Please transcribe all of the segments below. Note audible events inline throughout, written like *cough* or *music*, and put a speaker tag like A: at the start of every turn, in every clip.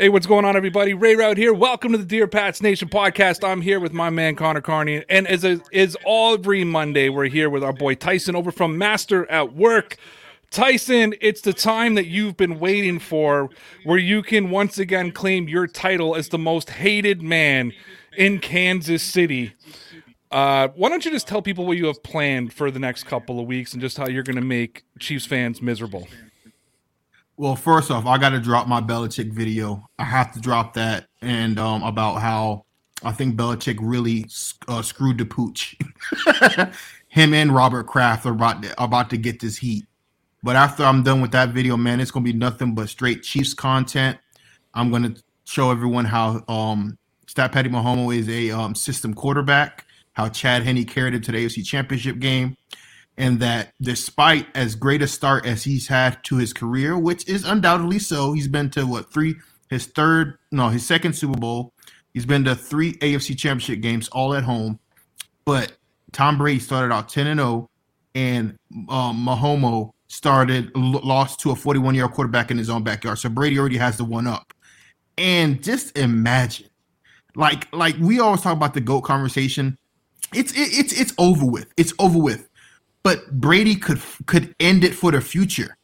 A: Hey, what's going on, everybody? Ray Route here. Welcome to the Dear Pats Nation podcast. I'm here with my man Connor Carney, and as is every Monday, we're here with our boy Tyson over from Master at Work. Tyson, it's the time that you've been waiting for, where you can once again claim your title as the most hated man in Kansas City. Uh, why don't you just tell people what you have planned for the next couple of weeks and just how you're going to make Chiefs fans miserable?
B: Well, first off, I got to drop my Belichick video. I have to drop that and um, about how I think Belichick really uh, screwed the pooch. *laughs* Him and Robert Kraft are about to, about to get this heat. But after I'm done with that video, man, it's gonna be nothing but straight Chiefs content. I'm gonna show everyone how um, Stat Patty Mahomes is a um, system quarterback. How Chad Henne carried him to the AFC Championship game and that despite as great a start as he's had to his career, which is undoubtedly so, he's been to what three his third no his second Super Bowl, he's been to three AFC Championship games all at home, but Tom Brady started out ten and zero, oh, and um, Mahomes started lost to a 41 year old quarterback in his own backyard. So Brady already has the one up, and just imagine, like like we always talk about the goat conversation. It's it, it's it's over with. It's over with but Brady could could end it for the future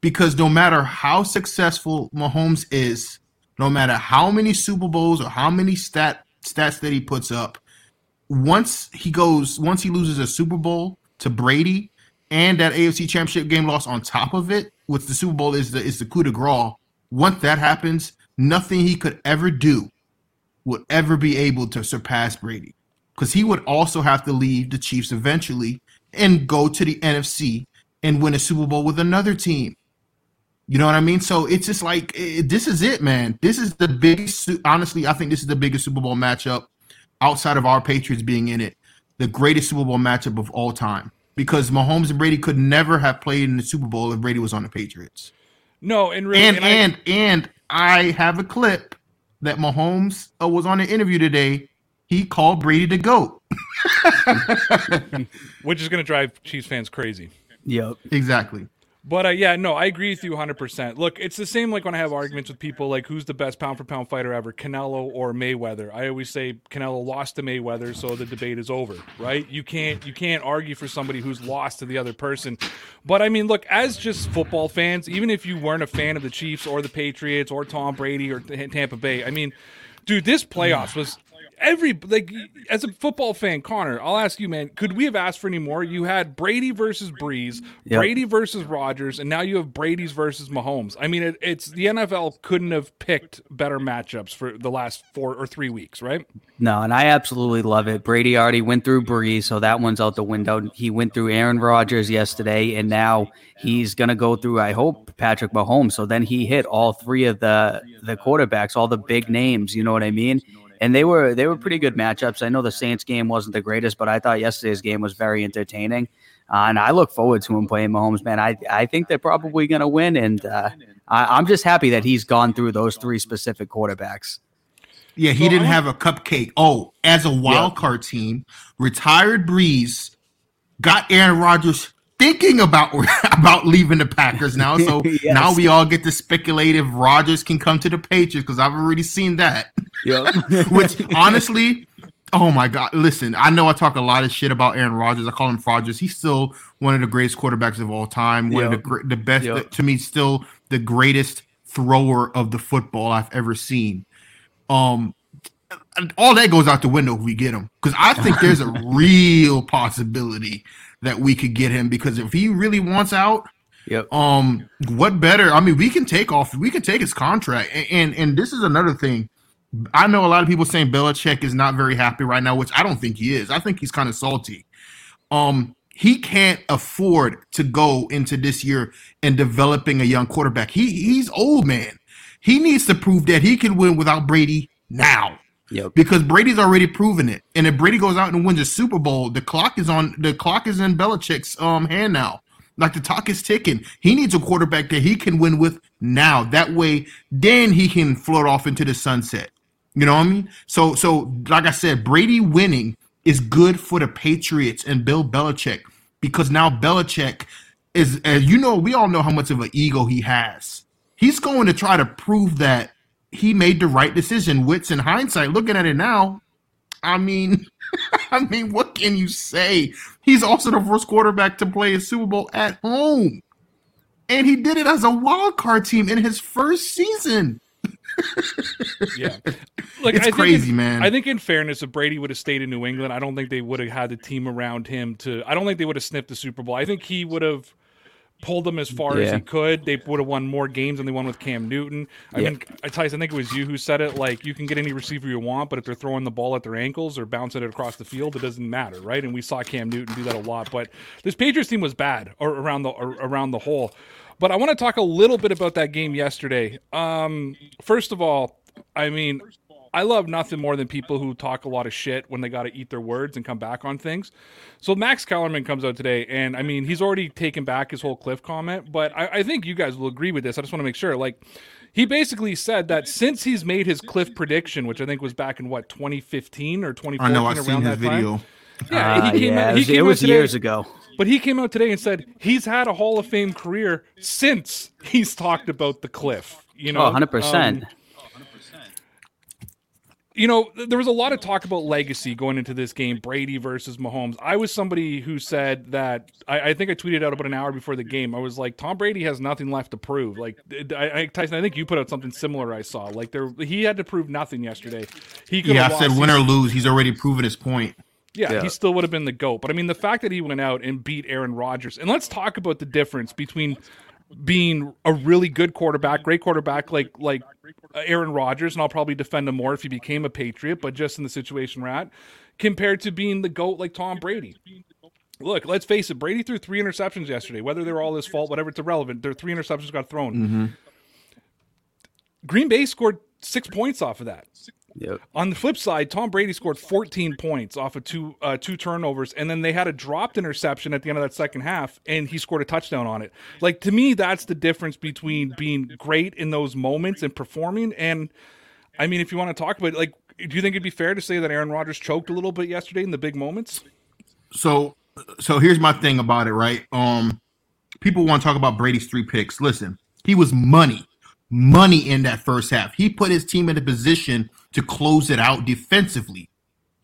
B: because no matter how successful Mahomes is, no matter how many Super Bowls or how many stat stats that he puts up, once he goes, once he loses a Super Bowl to Brady and that AFC Championship game loss on top of it, with the Super Bowl is the is the coup de grace. Once that happens, nothing he could ever do would ever be able to surpass Brady because he would also have to leave the Chiefs eventually and go to the NFC and win a Super Bowl with another team. You know what I mean? So it's just like it, this is it, man. This is the biggest. Honestly, I think this is the biggest Super Bowl matchup outside of our Patriots being in it. The greatest Super Bowl matchup of all time because Mahomes and Brady could never have played in the Super Bowl if Brady was on the Patriots.
A: No, and really,
B: and and and I, and I have a clip that Mahomes uh, was on an interview today he called Brady the GOAT. *laughs*
A: Which is going to drive Chiefs fans crazy.
B: Yep. Exactly.
A: But uh, yeah, no, I agree with you 100%. Look, it's the same like when I have arguments with people like who's the best pound for pound fighter ever, Canelo or Mayweather. I always say Canelo lost to Mayweather, so the debate is over, right? You can't you can't argue for somebody who's lost to the other person. But I mean, look, as just football fans, even if you weren't a fan of the Chiefs or the Patriots or Tom Brady or Tampa Bay, I mean, dude, this playoffs was every like as a football fan, Connor, I'll ask you, man, could we have asked for any more? You had Brady versus Brees, yep. Brady versus Rodgers, and now you have Brady's versus Mahomes. I mean, it, it's the NFL couldn't have picked better matchups for the last four or three weeks, right?
C: No, and I absolutely love it. Brady already went through Brees, so that one's out the window. He went through Aaron Rodgers yesterday, and now he's gonna go through. I hope Patrick Mahomes. So then he hit all three of the the quarterbacks, all the big names. You know what I mean? And they were they were pretty good matchups. I know the Saints game wasn't the greatest, but I thought yesterday's game was very entertaining, uh, and I look forward to him playing Mahomes. Man, I I think they're probably going to win, and uh, I, am just happy that he's gone through those three specific quarterbacks.
B: Yeah, he didn't have a cupcake. Oh, as a wild card team, retired Brees got Aaron Rodgers thinking about *laughs* about leaving the Packers now. So *laughs* yes. now we all get to speculate if Rodgers can come to the Patriots because I've already seen that. Yep. *laughs* Which honestly, oh my God! Listen, I know I talk a lot of shit about Aaron Rodgers. I call him Rodgers. He's still one of the greatest quarterbacks of all time. One yep. of the the best yep. to me, still the greatest thrower of the football I've ever seen. Um, all that goes out the window if we get him because I think there's a real possibility that we could get him because if he really wants out,
C: Yep.
B: Um, what better? I mean, we can take off. We can take his contract, and, and and, this is another thing. I know a lot of people saying Belichick is not very happy right now, which I don't think he is. I think he's kind of salty. Um, he can't afford to go into this year and developing a young quarterback. He he's old man. He needs to prove that he can win without Brady now.
C: Yep.
B: Because Brady's already proven it. And if Brady goes out and wins a Super Bowl, the clock is on the clock is in Belichick's um hand now. Like the clock is ticking. He needs a quarterback that he can win with now. That way, then he can float off into the sunset. You know what I mean? So so like I said, Brady winning is good for the Patriots and Bill Belichick because now Belichick is, as you know, we all know how much of an ego he has. He's going to try to prove that he made the right decision. Wits in hindsight, looking at it now, I mean, *laughs* I mean, what can you say? He's also the first quarterback to play a Super Bowl at home, and he did it as a wild card team in his first season. *laughs*
A: yeah,
B: like it's crazy,
A: in,
B: man.
A: I think, in fairness, if Brady would have stayed in New England, I don't think they would have had the team around him to. I don't think they would have sniffed the Super Bowl. I think he would have pulled them as far yeah. as he could. They would have won more games than they won with Cam Newton. I yeah. mean, Tyson, I think it was you who said it. Like, you can get any receiver you want, but if they're throwing the ball at their ankles or bouncing it across the field, it doesn't matter, right? And we saw Cam Newton do that a lot. But this Patriots team was bad or around the or around the whole. But I want to talk a little bit about that game yesterday. Um, first of all, I mean, I love nothing more than people who talk a lot of shit when they got to eat their words and come back on things. So Max Kellerman comes out today, and I mean, he's already taken back his whole Cliff comment, but I, I think you guys will agree with this. I just want to make sure. Like, he basically said that since he's made his Cliff prediction, which I think was back in what 2015 or 2014, I know I've seen his video.
C: Time, yeah, uh, he came yeah, out, he came it was today, years ago.
A: But he came out today and said he's had a Hall of Fame career since he's talked about the Cliff. You know,
C: oh, 100%. Um,
A: you know, there was a lot of talk about legacy going into this game, Brady versus Mahomes. I was somebody who said that I, I, think I tweeted out about an hour before the game. I was like, Tom Brady has nothing left to prove. Like, I, I, Tyson, I think you put out something similar. I saw like there, he had to prove nothing yesterday. He could
B: yeah, I said win or lose, he's already proven his point.
A: Yeah, yeah, he still would have been the GOAT. But I mean, the fact that he went out and beat Aaron Rodgers, and let's talk about the difference between being a really good quarterback, great quarterback like like Aaron Rodgers, and I'll probably defend him more if he became a Patriot, but just in the situation we're at, compared to being the GOAT like Tom Brady. Look, let's face it, Brady threw three interceptions yesterday. Whether they're all his fault, whatever, it's irrelevant. Their three interceptions got thrown.
B: Mm-hmm.
A: Green Bay scored six points off of that.
C: Yep.
A: On the flip side, Tom Brady scored 14 points off of two uh, two turnovers, and then they had a dropped interception at the end of that second half, and he scored a touchdown on it. Like to me, that's the difference between being great in those moments and performing. And I mean, if you want to talk about, it, like, do you think it'd be fair to say that Aaron Rodgers choked a little bit yesterday in the big moments?
B: So, so here's my thing about it, right? Um, people want to talk about Brady's three picks. Listen, he was money money in that first half. He put his team in a position to close it out defensively.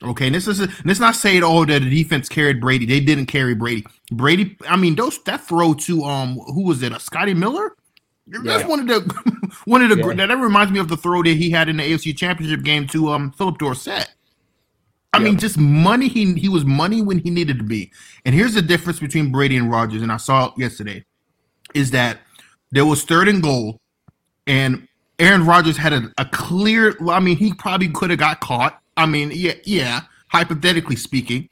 B: Okay, and this is let's not say it all that the defense carried Brady. They didn't carry Brady. Brady, I mean, those that throw to um who was it? A Scotty Miller? That's one of the *laughs* one of the yeah. that reminds me of the throw that he had in the AFC Championship game to um Phillip Dorsett. I mean, just money. He he was money when he needed to be. And here's the difference between Brady and Rodgers, and I saw yesterday, is that there was third and goal and Aaron Rodgers had a, a clear. I mean, he probably could have got caught. I mean, yeah, yeah, hypothetically speaking,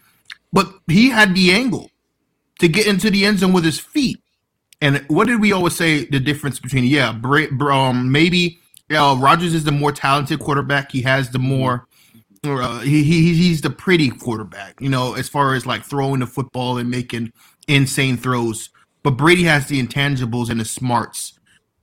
B: but he had the angle to get into the end zone with his feet. And what did we always say? The difference between yeah, um, maybe uh, Rodgers is the more talented quarterback. He has the more. Uh, he, he he's the pretty quarterback, you know, as far as like throwing the football and making insane throws. But Brady has the intangibles and the smarts.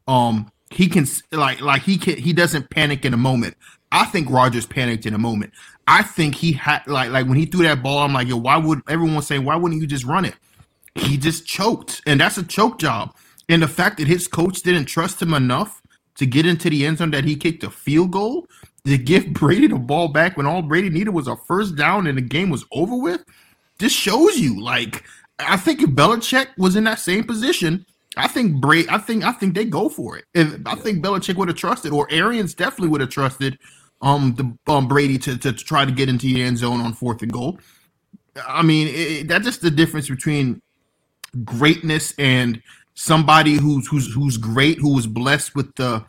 B: Um, he can like like he can he doesn't panic in a moment. I think Rodgers panicked in a moment. I think he had like like when he threw that ball, I'm like, yo, why would everyone say why wouldn't you just run it? He just choked, and that's a choke job. And the fact that his coach didn't trust him enough to get into the end zone that he kicked a field goal to give *laughs* Brady the ball back when all Brady needed was a first down and the game was over with, just shows you like I think if Belichick was in that same position, I think Brady. I think I think they go for it. If I think Belichick would have trusted, or Arians definitely would have trusted, um, the um Brady to, to try to get into the end zone on fourth and goal. I mean, it, that's just the difference between greatness and somebody who's who's who's great, who was blessed with the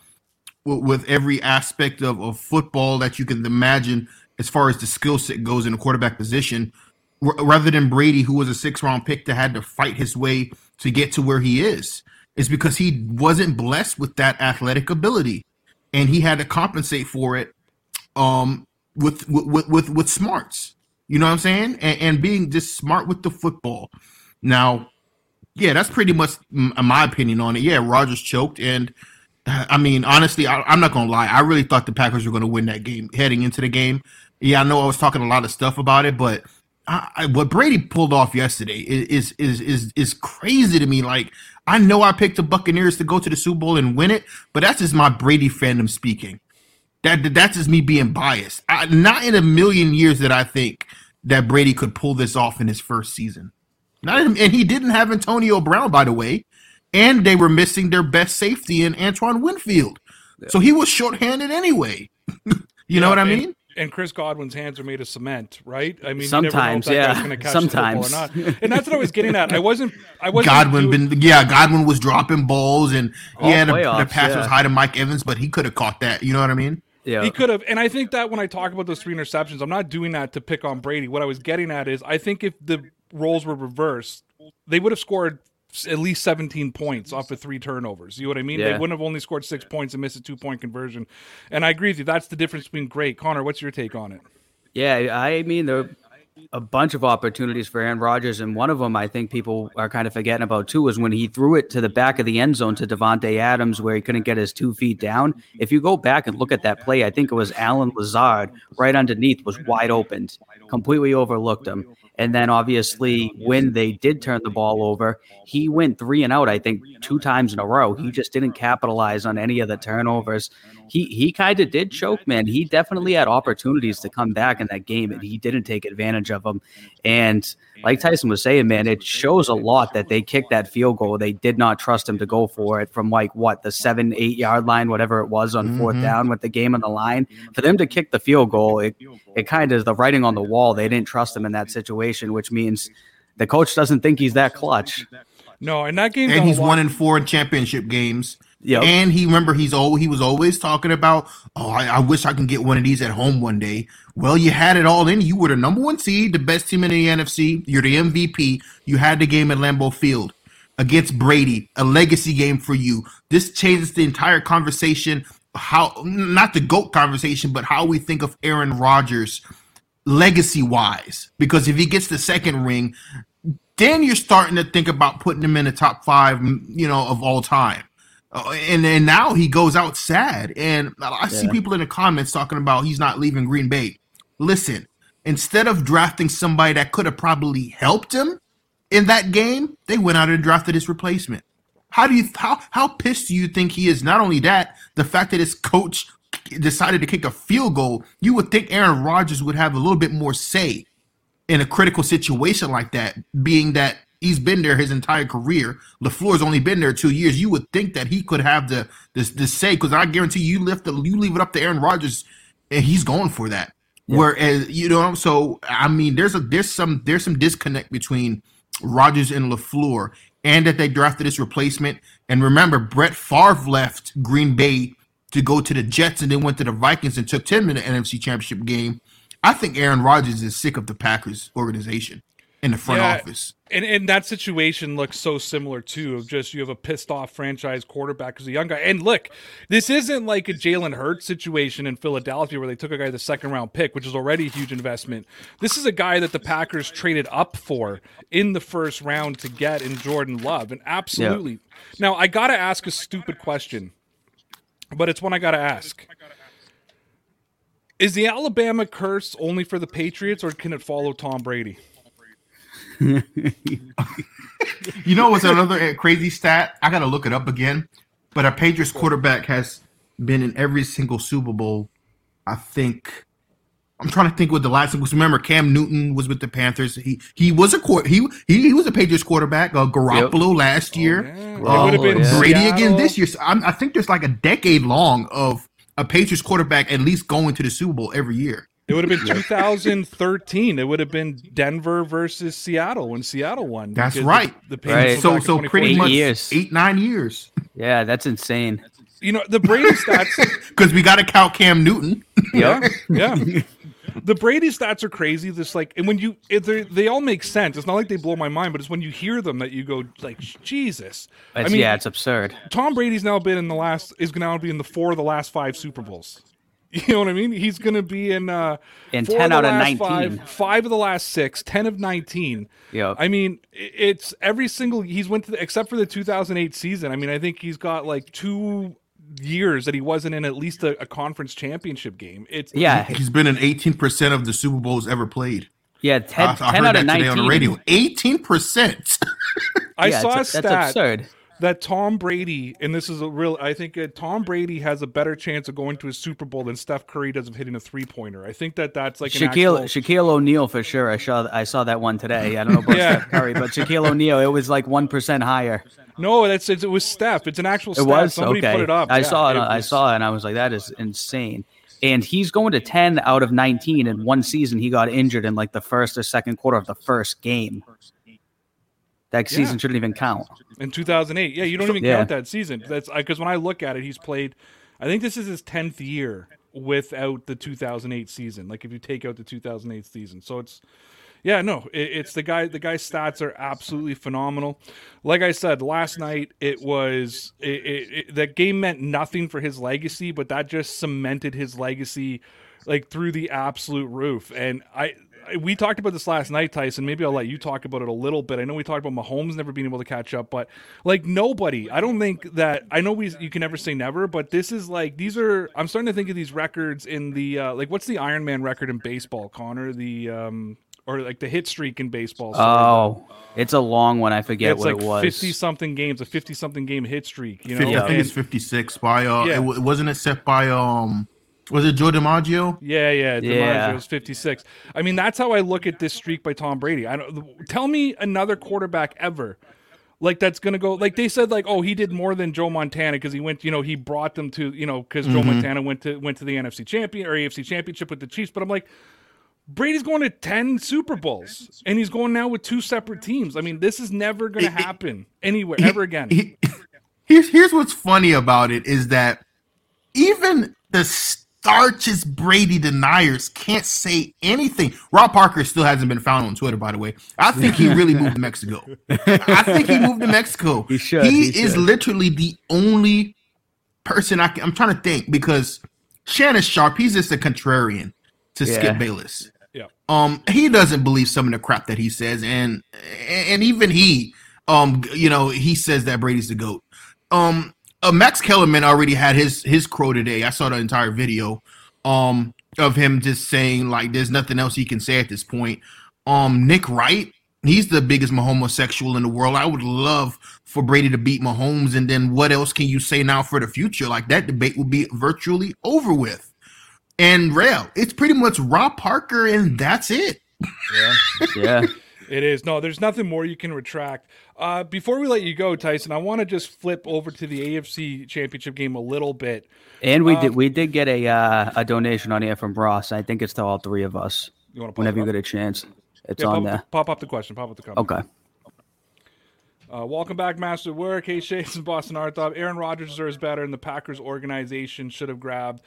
B: with every aspect of, of football that you can imagine as far as the skill set goes in the quarterback position rather than Brady, who was a six round pick that had to fight his way to get to where he is, is because he wasn't blessed with that athletic ability, and he had to compensate for it, um, with with with with smarts. You know what I'm saying? And, and being just smart with the football. Now, yeah, that's pretty much my opinion on it. Yeah, Rodgers choked, and *sighs* I mean, honestly, I, am not gonna lie. I really thought the Packers were gonna win that game heading into the game. Yeah, I know I was talking a lot of stuff about it, but I, what Brady pulled off yesterday is is is is crazy to me. Like, I know I picked the Buccaneers to go to the Super Bowl and win it, but that's just my Brady fandom speaking. That that's just me being biased. I, not in a million years that I think that Brady could pull this off in his first season. Not and he didn't have Antonio Brown, by the way, and they were missing their best safety in Antoine Winfield, yeah. so he was shorthanded anyway. *laughs* you yeah, know what I mean?
A: And Chris Godwin's hands are made of cement, right? I mean,
C: sometimes, yeah, sometimes,
A: and that's what I was getting at. I wasn't, I wasn't.
B: Godwin doing... been, yeah, Godwin was dropping balls, and he had playoffs, a, the pass yeah. was high to Mike Evans, but he could have caught that. You know what I mean?
A: Yeah. He could have. And I think that when I talk about those three interceptions, I'm not doing that to pick on Brady. What I was getting at is I think if the roles were reversed, they would have scored at least 17 points off of three turnovers. You know what I mean? Yeah. They wouldn't have only scored six points and missed a two point conversion. And I agree with you. That's the difference between great. Connor, what's your take on it?
C: Yeah, I mean, there are a bunch of opportunities for Aaron Rodgers, and one of them I think people are kind of forgetting about too is when he threw it to the back of the end zone to Davante Adams, where he couldn't get his two feet down. If you go back and look at that play, I think it was Allen Lazard right underneath was wide open, completely overlooked him. And then obviously when they did turn the ball over, he went three and out, I think, two times in a row. He just didn't capitalize on any of the turnovers. He he kind of did choke, man. He definitely had opportunities to come back in that game and he didn't take advantage of them. And like Tyson was saying, man, it shows a lot that they kicked that field goal. They did not trust him to go for it from like what the seven, eight yard line, whatever it was on 4th mm-hmm. down with the game on the line. For them to kick the field goal, it, it kind of is the writing on the wall. They didn't trust him in that situation, which means the coach doesn't think he's that clutch.
A: No, and that game,
B: and he's one in four championship games. Yeah, and he remember he's always he was always talking about. Oh, I, I, wish I can get one of these at home one day. Well, you had it all in. You were the number one seed, the best team in the NFC. You're the MVP. You had the game at Lambeau Field against Brady, a legacy game for you. This changes the entire conversation. How not the goat conversation, but how we think of Aaron Rodgers legacy wise. Because if he gets the second ring, then you're starting to think about putting him in the top five, you know, of all time. Uh, and and now he goes out sad. And I yeah. see people in the comments talking about he's not leaving Green Bay. Listen, instead of drafting somebody that could have probably helped him in that game, they went out and drafted his replacement. How do you how how pissed do you think he is? Not only that, the fact that his coach decided to kick a field goal, you would think Aaron Rodgers would have a little bit more say in a critical situation like that, being that He's been there his entire career. LaFleur's only been there two years. You would think that he could have the this the say because I guarantee you lift the you leave it up to Aaron Rodgers and he's going for that. Yeah. Whereas eh, you know, so I mean, there's a there's some there's some disconnect between Rodgers and LaFleur, and that they drafted his replacement. And remember, Brett Favre left Green Bay to go to the Jets, and then went to the Vikings and took him in the NFC Championship game. I think Aaron Rodgers is sick of the Packers organization in the front yeah, office.
A: And, and that situation looks so similar too. Of just you have a pissed off franchise quarterback as a young guy. And look, this isn't like a Jalen Hurts situation in Philadelphia where they took a guy the second round pick, which is already a huge investment. This is a guy that the Packers traded up for in the first round to get in Jordan Love. And absolutely. Yeah. Now I gotta ask a stupid question, but it's one I gotta ask. Is the Alabama curse only for the Patriots, or can it follow Tom Brady? *laughs*
B: you know what's another crazy stat? I got to look it up again. But a Patriots quarterback has been in every single Super Bowl. I think. I'm trying to think what the last thing was. Remember, Cam Newton was with the Panthers. He he was a court. He he, he was a Patriots quarterback. Uh, Garoppolo yep. last year. Oh, yeah. uh, Brady Seattle. again this year. So i think there's like a decade long of a Patriots quarterback at least going to the Super Bowl every year.
A: It would have been *laughs* 2013. It would have been Denver versus Seattle when Seattle won.
B: That's right.
C: The, the right. So
B: so pretty much years. eight nine years.
C: Yeah, that's insane.
A: You know the Brady stats
B: because *laughs* we got to count Cam Newton. *laughs*
A: yeah, yeah. the Brady stats are crazy. This like, and when you they they all make sense. It's not like they blow my mind, but it's when you hear them that you go like, Jesus.
C: It's, yeah, it's absurd.
A: Tom Brady's now been in the last is going to be in the four of the last five Super Bowls. *laughs* You know what I mean? He's going to be in uh
C: In 10
A: the
C: out of
A: last
C: 19.
A: five, five of the last six, 10 of 19.
C: Yeah.
A: I mean, it's every single he's went to the, except for the 2008 season. I mean, I think he's got like two years that he wasn't in at least a, a conference championship game. It's
C: Yeah,
B: He's been in 18% of the Super Bowls ever played.
C: yeah, 10,
B: I, I
C: 10
B: heard
C: out
B: that
C: of
B: today
C: 19.
B: on the radio. 18%. *laughs*
A: I
C: Yeah,
A: saw a stat
C: that's absurd.
A: That Tom Brady, and this is a real, I think uh, Tom Brady has a better chance of going to a Super Bowl than Steph Curry does of hitting a three pointer. I think that that's like an
C: Shaquille
A: actual,
C: Shaquille O'Neal for sure. I saw I saw that one today. I don't know about
A: Yeah.
C: Steph Curry, but Shaquille O'Neal, it was like one percent higher.
A: no, that's it, it was Steph. It's an actual
C: It
A: stat.
C: was
A: Somebody
C: okay.
A: put it up.
C: I
A: Yeah,
C: saw it. I
A: was-
C: saw it, and I was like, that is insane. And he's going to ten out of nineteen in one season. He got injured in like the first or second quarter of the first game. That
A: Yeah.
C: season shouldn't even count.
A: in 2008. Yeah, you don't even
C: Yeah.
A: count that season. That's because when I look at it, he's played. I think this is his 10th year without the 2008 season. Like if you take out the 2008 season, so it's yeah, no, it, it's the guy. The guy's stats are absolutely phenomenal. Like I said last night, it was it, it, that game meant nothing for his legacy, but that just cemented his legacy like through the absolute roof. And I- we talked about this last night, Tyson. Maybe I'll let you talk about it a little bit. I know we talked about Mahomes never being able to catch up, but like nobody, I don't think that I know we you can never say never, but this is like these are. I'm starting to think of these records in the uh, like what's the Iron Man record in baseball, Connor? The um or like the hit streak in baseball. sorry.
C: Oh, it's a long one. I forget
A: it's
C: what
A: like
C: it was.
A: fifty something games, a fifty something game hit streak. You know,
B: 50, I think it's 56 by, uh,
A: Yeah.
B: it, wa- wasn't it set by, um, was it Joe DiMaggio?
A: Yeah, yeah,
C: Yeah.
A: DiMaggio's 56. I mean, that's how I look at this streak by Tom Brady. I don't tell me another quarterback ever like that's going to go like they said like oh, he did more than Joe Montana cuz he went, you know, he brought them to, you know, cuz Joe mm-hmm. Montana went to went to the NFC champion or AFC championship with the Chiefs, but I'm like Brady's going to 10 Super Bowls and he's going now with two separate teams. I mean, this is never going to happen anywhere ever again.
B: Here's here's what's funny about it is that even the starchest Brady deniers can't say anything. Rob Parker still hasn't been found on Twitter, by the way. I think he really moved to Mexico. I think he moved to Mexico. *laughs*
C: He should,
B: He,
C: he
B: is
C: should.
B: literally the only person I can, I'm trying to think because Shannon Sharpe, he's just a contrarian to
C: Yeah.
B: Skip Bayless.
A: yeah.
B: Um, he doesn't believe some of the crap that he says, and and even he, um, you know, he says that Brady's the goat. Um, uh, Max Kellerman already had his his crow today. I saw the entire video, um, of him just saying like there's nothing else he can say at this point. Um, Nick Wright, he's the biggest homosexual in the world. I would love for Brady to beat Mahomes, and then what else can you say now for the future? Like that debate will be virtually over with. And Rail, it's pretty much Rob Parker, and that's it.
C: Yeah, yeah. *laughs*
A: It is. No, there's nothing more you can retract. Uh, before we let you go, Tyson, I want to just flip over to the AFC Championship game a little bit.
C: And we
A: Um,
C: did we did get a uh, a donation on here from Ross. I think it's to all three of us.
A: You want to
C: Whenever you get a chance, it's
A: yeah,
C: on
A: pop,
C: there.
A: Pop up the question. Pop up the comment.
C: Okay.
A: Uh, welcome back, Master of Work. Hey, Chase and Boston Arthop. Aaron Rodgers deserves better, and the Packers organization should have grabbed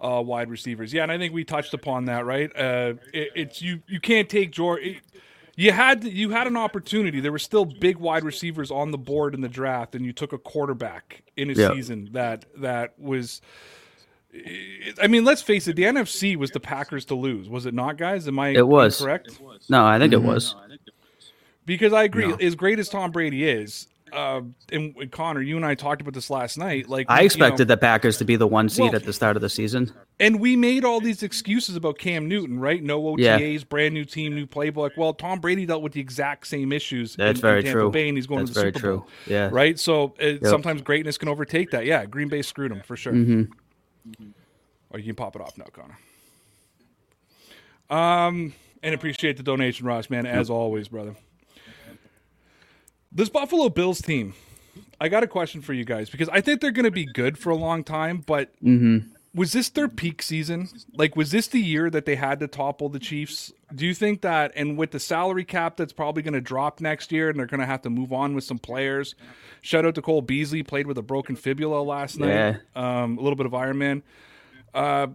A: uh, wide receivers. Yeah, and I think we touched upon that, right? Uh, it, it's you. You can't take George. You had you had an opportunity. There were still big wide receivers on the board in the draft, and you took a quarterback in a
C: Yeah.
A: season that that was. I mean, let's face it. The NFC was the Packers to lose, was it not, guys? Am I
C: It was.
A: correct?
C: No, I
A: Mm-hmm.
C: think it was.
A: Because I agree,
B: No.
A: as great as Tom Brady is, uh, and, Connor, you and I talked about this last night. Like
C: I
A: you know,
C: expected the Packers to be the one seed
A: Well-
C: at the start of the season.
A: and we made all these excuses about Cam Newton, right? No OTAs,
C: Yeah.
A: brand new team, new playbook. Well, Tom Brady dealt with the exact same issues.
C: That's
A: in,
C: very
A: in Tampa
C: true.
A: Bay, and he's going
C: That's
A: to the
C: very
A: Super
C: true.
A: Bowl.
C: Yeah.
A: Right. So uh, sometimes greatness can overtake that. Yeah, Green Bay screwed him for sure.
C: hmm
A: Or you can pop it off now, Connor. Um, and appreciate the donation, Ross, man, as always, brother. This Buffalo Bills team, I got a question for you guys because I think they're going to be good for a long time, but
C: hmm
A: was this their peak season? Like, was this the year that they had to topple the Chiefs? Do you think that, and with the salary cap that's probably going to drop next year, and they're going to have to move on with some players? Shout out to Cole Beasley, played with a broken fibula last night.
C: Yeah.
A: Um, a little bit of Iron Man. Uh,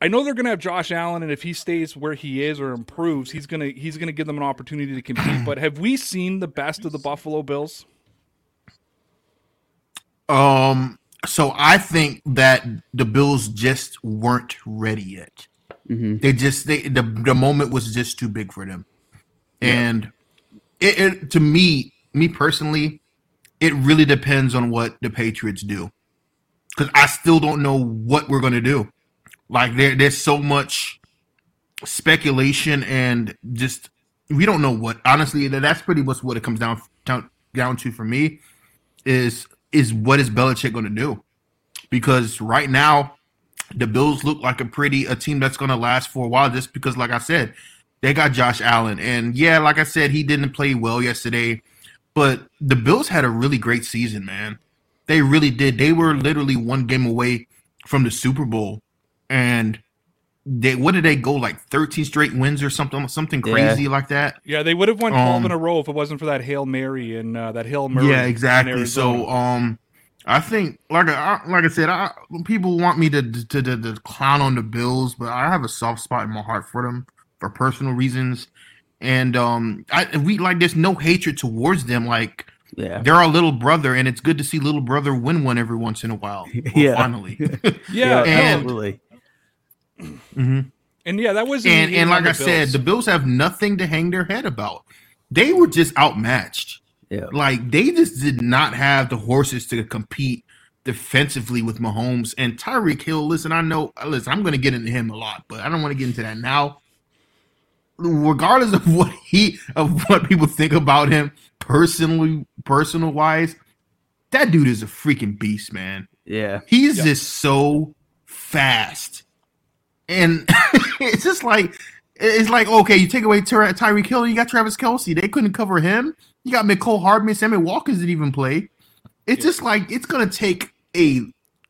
A: I know they're going to have Josh Allen, and if he stays where he is or improves, he's gonna he's gonna give them an opportunity to compete. but have we seen the best of the Buffalo Bills?
B: Um, so I think that the Bills just weren't ready yet.
C: Mhm.
B: They just they the the moment was just too big for them, and it, it to me me personally, it really depends on what the Patriots do, because I still don't know what we're gonna do. Like there there's so much speculation and just we don't know what honestly that's pretty much what it comes down down, down to for me is is what is Belichick going to do? Because right now, the Bills look like a pretty a team that's going to last for a while. Just because, like I said, they got Josh Allen, and yeah, like I said, he didn't play well yesterday, but the Bills had a really great season, man. They really did. They were literally one game away from the Super Bowl, and they what did they go like thirteen straight wins or something something
C: Yeah.
B: crazy like that?
A: Yeah, they would have won twelve in
B: Um,
A: a row if it wasn't for that hail mary and uh, that hail mary.
B: Yeah, exactly. So, um, I think, like I, like I said, I, people want me to, to to to clown on the Bills, but I have a soft spot in my heart for them for personal reasons, and um, I we like there's no hatred towards them. Like
C: Yeah.
B: they're our little brother, and it's good to see little brother win one every once in a while. *laughs* Well,
C: Yeah.
B: finally. *laughs*
A: yeah, *laughs*
B: and-
C: absolutely.
B: Mhm.
A: and yeah, that wasn't
B: and and like
A: the
B: I said, the Bills have nothing to hang their head about. They were just outmatched.
C: Yeah.
B: Like they just did not have the horses to compete defensively with Mahomes and Tyreek Hill. Listen, I know. Listen, I'm going to get into him a lot, but I don't want to get into that now. Regardless of what he of what people think about him personally, personal wise, that dude is a freaking beast, man.
C: Yeah.
B: He's
A: Yeah.
B: just so fast, and *laughs* it's just like it's like okay, you take away Ty- Tyreek Hill, you got Travis Kelce. They couldn't cover him. You got Mecole Hardman, Sammy Watkins didn't even play. It's just like it's gonna take a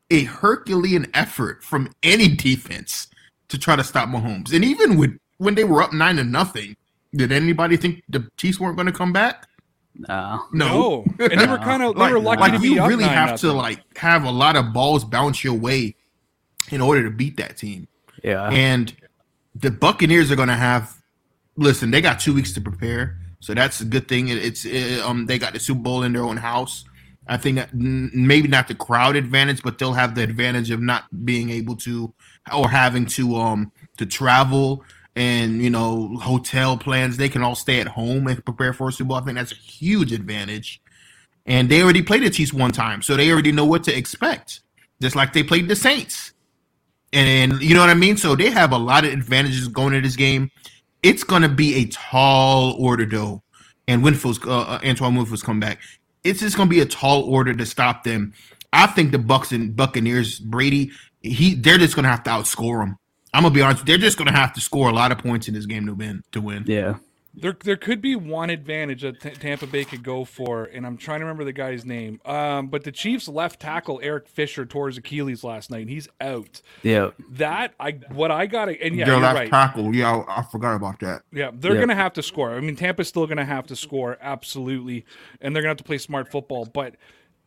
B: a Herculean effort from any defense to try to stop Mahomes. And even with when they were up nine to nothing, did anybody think the Chiefs weren't going to come back?
C: No.
A: no, and they were kind of they
B: like,
A: were lucky
B: like
A: to be
B: you
A: up
B: really
A: nine
B: have to
A: nothing.
B: like have a lot of balls bounce your way in order to beat that team.
C: Yeah.
B: And the Buccaneers are going to have. Listen, they got two weeks to prepare, so that's a good thing. It- It's it, um they got the Super Bowl in their own house. I think maybe not the crowd advantage, but they'll have the advantage of not being able to or having to um to travel and you know hotel plans. They can all stay at home and prepare for a Super Bowl. I think that's a huge advantage. And they already played the Chiefs one time, so they already know what to expect. Just like they played the Saints. And you know what I mean? So they have a lot of advantages going into this game. It's going to be a tall order, though. And Winfield's, uh, uh, Antoine Winfield's come back. It's just going to be a tall order to stop them. I think the Bucks and Buccaneers, Brady, he they're just going to have to outscore them. I'm gonna be honest. They're just to have to score a lot of points in this game to win. To win.
C: Yeah.
A: There, there could be one advantage that T- Tampa Bay could go for, and I'm trying to remember the guy's name. Um, but the Chiefs' left tackle Eric Fisher tore his Achilles last night, and he's out.
C: Yeah.
A: That I what I got to, and yeah,
B: Their
A: you're
B: left
A: right.
B: tackle. Yeah, I, I forgot about that.
A: Yeah, they're
C: Yeah.
A: going to have to score. I mean, Tampa's still going to have to score, absolutely, and they're going to have to play smart football. But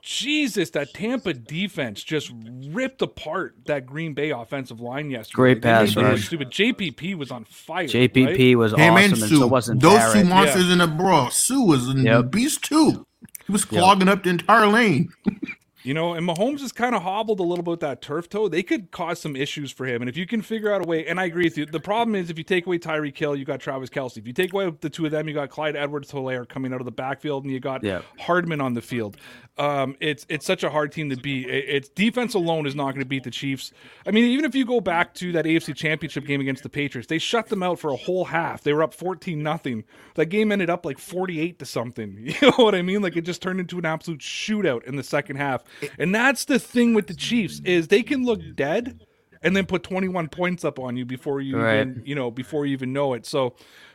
A: Jesus, that Tampa defense just ripped apart that Green Bay offensive line yesterday.
C: Great pass
A: them
C: rush.
A: Stupid. JPP was on fire.
C: JPP
A: right?
C: was
B: Him
C: awesome,
B: and
C: and so wasn't
B: Those
C: Barrett.
B: two monsters in the bro. Suh was a
C: Yep.
B: beast too. He was clogging up the entire lane. *laughs*
A: You know, and Mahomes is kind of hobbled a little bit with that turf toe. They could cause some issues for him. And if you can figure out a way, and I agree with you, the problem is if you take away Tyreek Hill, you got Travis Kelce. If you take away the two of them, you got Clyde Edwards Helaire coming out of the backfield, and you got
C: Yeah.
A: Hardman on the field. Um, it's it's such a hard team to beat. It- It's defense alone is not going to beat the Chiefs. I mean, even if you go back to that AFC Championship game against the Patriots, they shut them out for a whole half. They were up fourteen nothing. That game ended up like forty eight to something. *laughs* You know what I mean? Like it just turned into an absolute shootout in the second half. And that's the thing with the Chiefs is they can look dead and then put 21 points up on you before you
C: Right.
A: even, you know, before you even know it. So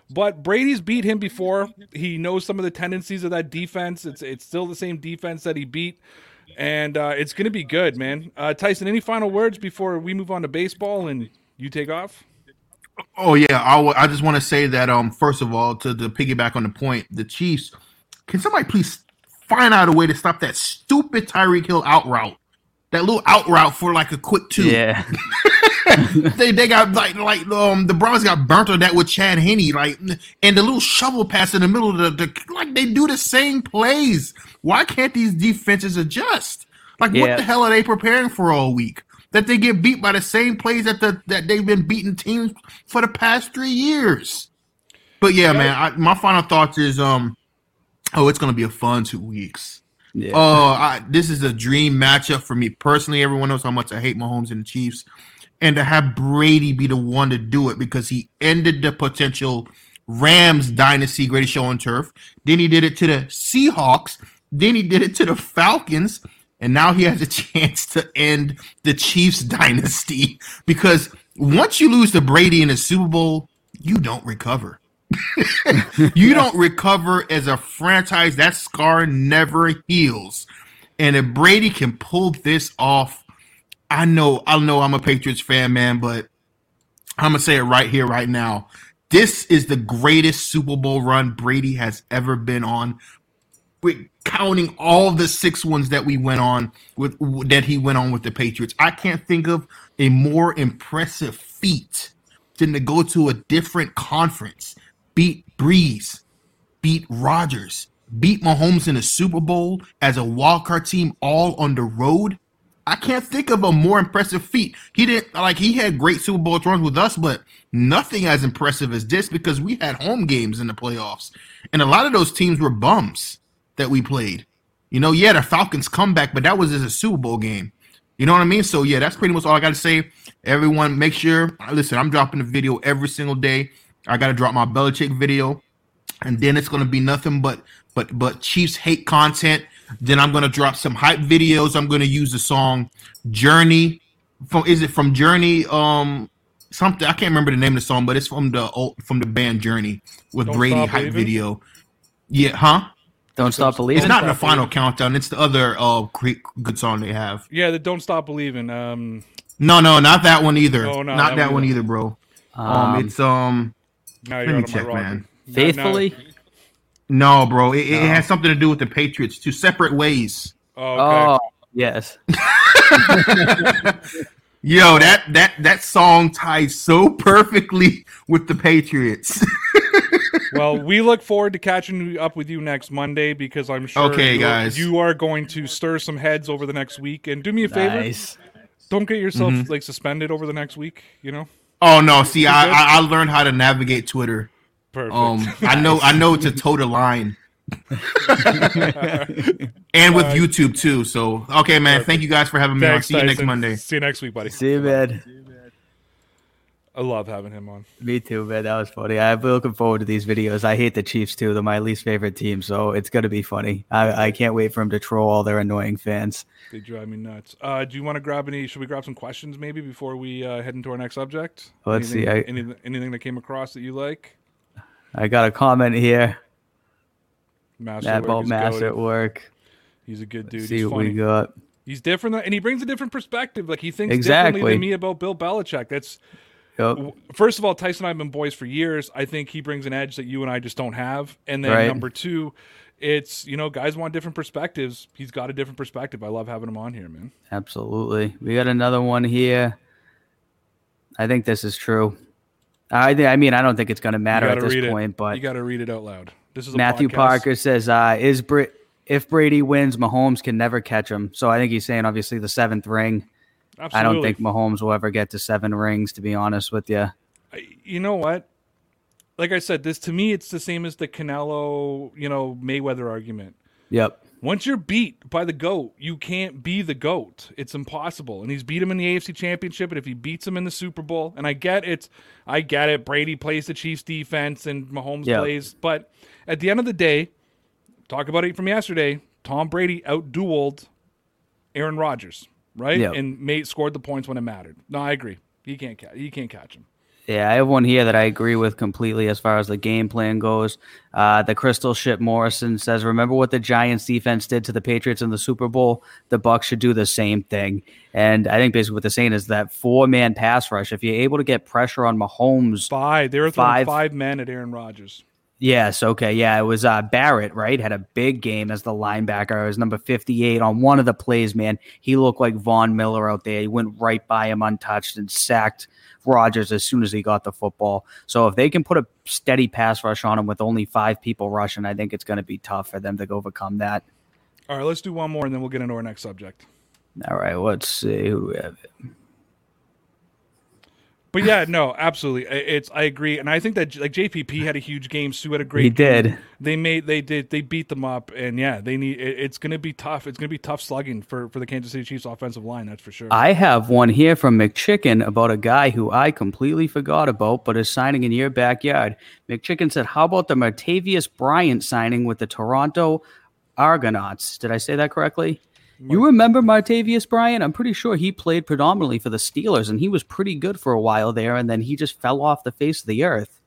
A: but Brady's beat him before. He knows some of the tendencies of that defense. It's it's still the same defense that he beat. And uh, it's going to be good, man. Uh, Tyson, any final words before we move on to baseball and you take off?
B: Oh yeah, I I just want to say that um first of all to to piggyback on the point, the Chiefs, can somebody please find out a way to stop that stupid Tyreek Hill out route, that little out route for like a quick two.
C: Yeah. *laughs*
B: they they got like like um the Browns got burnt on that with Chad Henne, like and the little shovel pass in the middle of the, the like they do the same plays. Why can't these defenses adjust? Like what the hell are they preparing for all week? That they get beat by the same plays that the that they've been beating teams for the past three years. But yeah, man, I, my final thoughts is um, oh, it's gonna be a fun two weeks.
C: Yeah.
B: Oh, I, this is a dream matchup for me personally. Everyone knows how much I hate Mahomes and the Chiefs, and to have Brady be the one to do it because he ended the potential Rams dynasty greatest show on turf. Then he did it to the Seahawks. Then he did it to the Falcons, and now he has a *laughs* chance to end the Chiefs *laughs* dynasty because once you lose to Brady in the Super Bowl, you don't recover *laughs* you don't recover as a franchise. That scar never heals. And if Brady can pull this off, I know, I know I'm a Patriots fan, man, but I'm gonna say it right here, right now. This is the greatest Super Bowl run Brady has ever been on. With counting all the six ones that we went on with that he went on with the Patriots. I can't think of a more impressive feat than to go to a different conference, beat Brees, beat Rodgers, beat Mahomes in a Super Bowl as a wildcard team all on the road. I can't think of a more impressive feat. He didn't like he had great Super Bowl runs with us, but nothing as impressive as this because we had home games in the playoffs. And a lot of those teams were bums that we played. You know, yeah, the Falcons comeback, but that was as a Super Bowl game. You know what I mean? So yeah, that's pretty much all I got to say. Everyone, make sure. Listen, I'm dropping a video every single day. I got to drop my Belichick video, and then it's gonna be nothing but but but Chiefs hate content. Then I'm gonna drop some hype videos. I'm gonna use the song "Journey." From is it from Journey? Um, something I can't remember the name of the song, but it's from the old, from the band Journey with
A: Don't
B: Brady hype
A: Believing?
B: video. Yeah, huh?
C: Don't stop believing.
B: It's not in the final
A: Believing.
B: countdown. It's the other uh great good song they have.
A: Yeah, the Don't Stop Believing. Um,
B: No, no, not that one either.
A: No, no,
B: not
A: that
B: that
A: one
B: one
A: either.
B: either, bro. Um,
C: Um,
B: it's um.
A: Now
B: Let
A: you're
B: me
A: out of
B: check,
A: rocker.
B: man.
A: Now- now-
C: faithfully.
B: No, bro. It, it has something to do with the Patriots. Two separate ways.
A: Oh, okay.
C: Oh yes. *laughs*
B: Yo, that that that song ties so perfectly with the Patriots. *laughs*
A: well, we look forward to catching up with you next Monday because I'm sure
B: Okay,
A: you,
B: guys.
A: you are going to stir some heads over the next week. And do me a favor,
C: Nice.
A: don't get yourself
B: Mm-hmm.
A: like suspended over the next week. You know,
B: oh no, see, I. I I learned how to navigate Twitter.
A: perfect.
B: Um, I know I know to toe the line, *laughs* and with YouTube too. So okay, man. Thank you guys for having me. I'll
A: Thanks,
B: see you next Monday.
A: See you next week, buddy.
C: See you, man.
A: I love having him on.
C: Me too, man. That was funny. I'm looking forward to these videos. I hate the Chiefs too. They're my least favorite team, so it's gonna be funny. I, I can't wait for him to troll all their annoying fans.
A: They drive me nuts. Uh, do you want to grab any? Should we grab some questions maybe before we uh, head into our next subject?
C: Let's see,
A: Anything,
C: I-
A: any, anything that came across that you like?
C: I got a comment here
A: Master
C: Matt
A: work
C: about
A: is
C: Mass at work.
A: He's a good dude.
C: see
A: He's
C: what we got.
A: He's different, and he brings a different perspective. Like he thinks
C: Exactly.
A: differently than me about Bill Belichick. That's
C: Yep.
A: first of all, Tyson and I have been boys for years. I think he brings an edge that you and I just don't have. And then
C: Right.
A: number two, it's you know guys want different perspectives. He's got a different perspective. I love having him on here, man.
C: Absolutely. We got another one here. I think this is true. I think. I mean, I don't think it's going to matter at this point,
A: it.
C: but
A: you got to read it out loud. This is a
C: Matthew
A: podcast.
C: Parker says, uh, "Is if Brady wins, Mahomes can never catch him." So I think he's saying, obviously, the seventh ring.
A: Absolutely.
C: I don't think Mahomes will ever get to seven rings. To be honest with you,
A: you know what? Like I said, this to me, it's the same as the Canelo, you know, Mayweather argument.
C: yep.
A: Once you're beat by the GOAT, you can't be the GOAT. It's impossible. And he's beat him in the AFC Championship, and if he beats him in the Super Bowl, and I get it, I get it. Brady plays the Chiefs defense and Mahomes
C: Yeah.
A: plays, but at the end of the day, talk about it from yesterday, Tom Brady outdueled Aaron Rodgers, right?
C: Yeah.
A: And made scored the points when it mattered. No, I agree. He can't catch he can't catch him.
C: Yeah, I have one here that I agree with completely as far as the game plan goes. Uh, the Crystal Ship Morrison says, "Remember what the Giants defense did to the Patriots in the Super Bowl? The Bucks should do the same thing." And I think basically what they're saying is that four-man pass rush. If you're able to get pressure on Mahomes,
A: Five. They were throwing
C: Five.
A: five men at Aaron Rodgers.
C: Yes, okay. Yeah, it was uh, Barrett, right? Had a big game as the linebacker. It was number 58 on one of the plays, man. He looked like Von Miller out there. He went right by him untouched and sacked Rodgers as soon as he got the football. So if they can put a steady pass rush on him with only five people rushing, I think it's going to be tough for them to overcome that.
A: All right, let's do one more and then we'll get into our next subject.
C: All right, let's see who do we have.
A: But yeah, no, absolutely. It's I agree, and I think that like JPP had a huge game. Suh had a great.
C: He
A: game.
C: did.
A: They made they did they beat them up, and yeah, they need. It, it's going to be tough. It's going to be tough slugging for for the Kansas City Chiefs offensive line. That's for sure.
C: I have one here from McChicken about a guy who I completely forgot about, but is signing in your backyard. McChicken said, "How about the Martavis Bryant signing with the Toronto Argonauts?" Did I say that correctly? You remember Martavis Bryant? I'm pretty sure he played predominantly for the Steelers, and he was pretty good for a while there, and then he just fell off the face of the earth.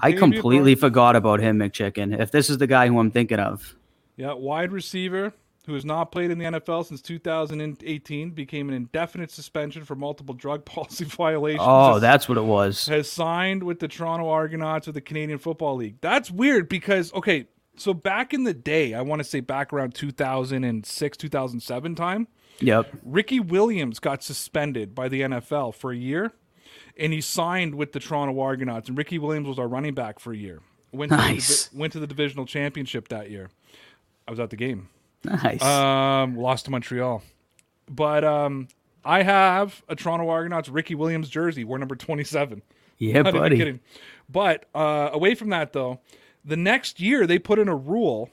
C: I completely
A: Bryant-
C: forgot about him, McChicken. If this is the guy who I'm thinking of,
A: Yeah, wide receiver who has not played in the NFL since 2018 became an indefinite suspension for multiple drug *laughs* policy violations.
C: oh,
A: Has-
C: that's what it was.
A: has signed with the Toronto Argonauts of the Canadian Football League. That's weird because okay, so back in the day, I want to say back around 2006, 2007 time,
C: Yep.
A: Ricky Williams got suspended by the NFL for a year, and he signed with the Toronto Argonauts. And Ricky Williams was our running back for a year. Went to,
C: Nice.
A: the, went to the divisional championship that year. I was at the game.
C: Nice.
A: Um, lost to Montreal, but um, I have a Toronto Argonauts Ricky Williams jersey. We're number 27.
C: yeah, *laughs* buddy.
A: kidding. But uh, away from that, though, the next year they put in a rule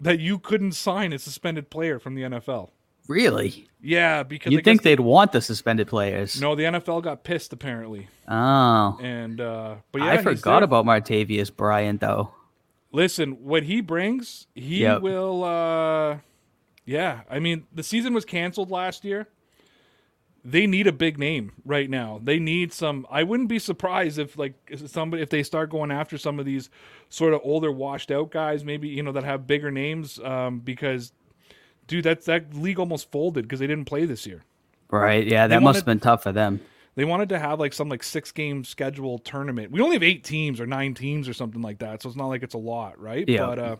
A: that you couldn't sign a suspended player from the NFL.
C: Really?
A: Yeah, because
C: You'd think they'd want the suspended players.
A: no, the NFL got pissed apparently,
C: Oh.
A: and uh, but yeah,
C: I forgot about Martavis Bryant, though.
A: Listen, what he brings, he
C: Yep.
A: will. uh Yeah, I mean, the season was canceled last year. They need a big name right now. They need some. I wouldn't be surprised if like somebody if they start going after some of these sort of older, washed out guys, maybe you know that have bigger names. Um, because, dude, that that league almost folded because they didn't play this year.
C: Right. Yeah, that
A: wanted-
C: must have been tough for them.
A: They wanted to have like some like six game schedule tournament. We only have eight teams or nine teams or something like that, so it's not like it's a lot, right?
C: Yeah.
A: But uh,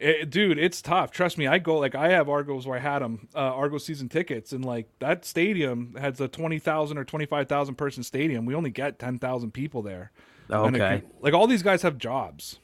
A: it, dude, it's tough. Trust me. I go like I have Argos where I had them uh, Argos season tickets, and like that stadium has a twenty thousand or twenty five thousand person stadium. We only get ten thousand people there.
C: Okay.
A: can- like all these guys have jobs.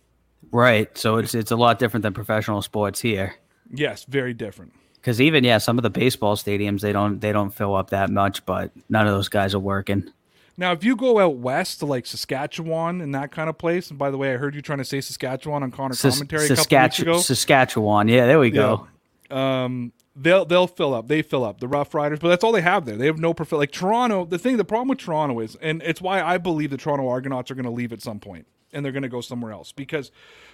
C: Right. So it's it's a lot different than professional sports here.
A: Yes, very different.
C: Because even yeah, some of the baseball stadiums they don't they don't fill up that much, but none of those guys are working.
A: Now, if you go out west to like Saskatchewan and that kind of place, and by the way, I heard you trying to say Saskatchewan on Connor
C: Sas-
A: commentary a couple weeks ago.
C: Saskatchewan. Yeah, there we go.
A: um they'll they'll fill up they fill up the rough riders but that's all they have there they have no prefer like toronto the thing the problem with toronto is and it's why i believe the toronto argonauts are going to leave at some point and they're going to go somewhere else because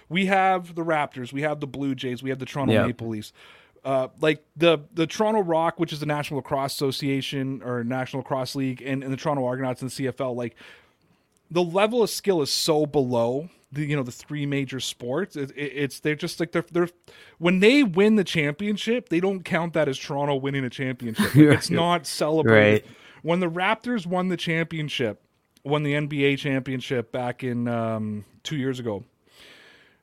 A: we have the raptors we have the blue jays we have the toronto
C: Yeah.
A: maple leafs uh, like the the Toronto Rock, which is the National Lacrosse Association or National Lacrosse League, and, and the Toronto Argonauts and the CFL, like the level of skill is so below the you know the three major sports. It, it, it's they're just like they're they're when they win the championship, they don't count that as Toronto winning a championship. Like, *laughs* it's not celebrated.
C: Right.
A: When the Raptors won the championship, won the NBA championship back in um, two years ago.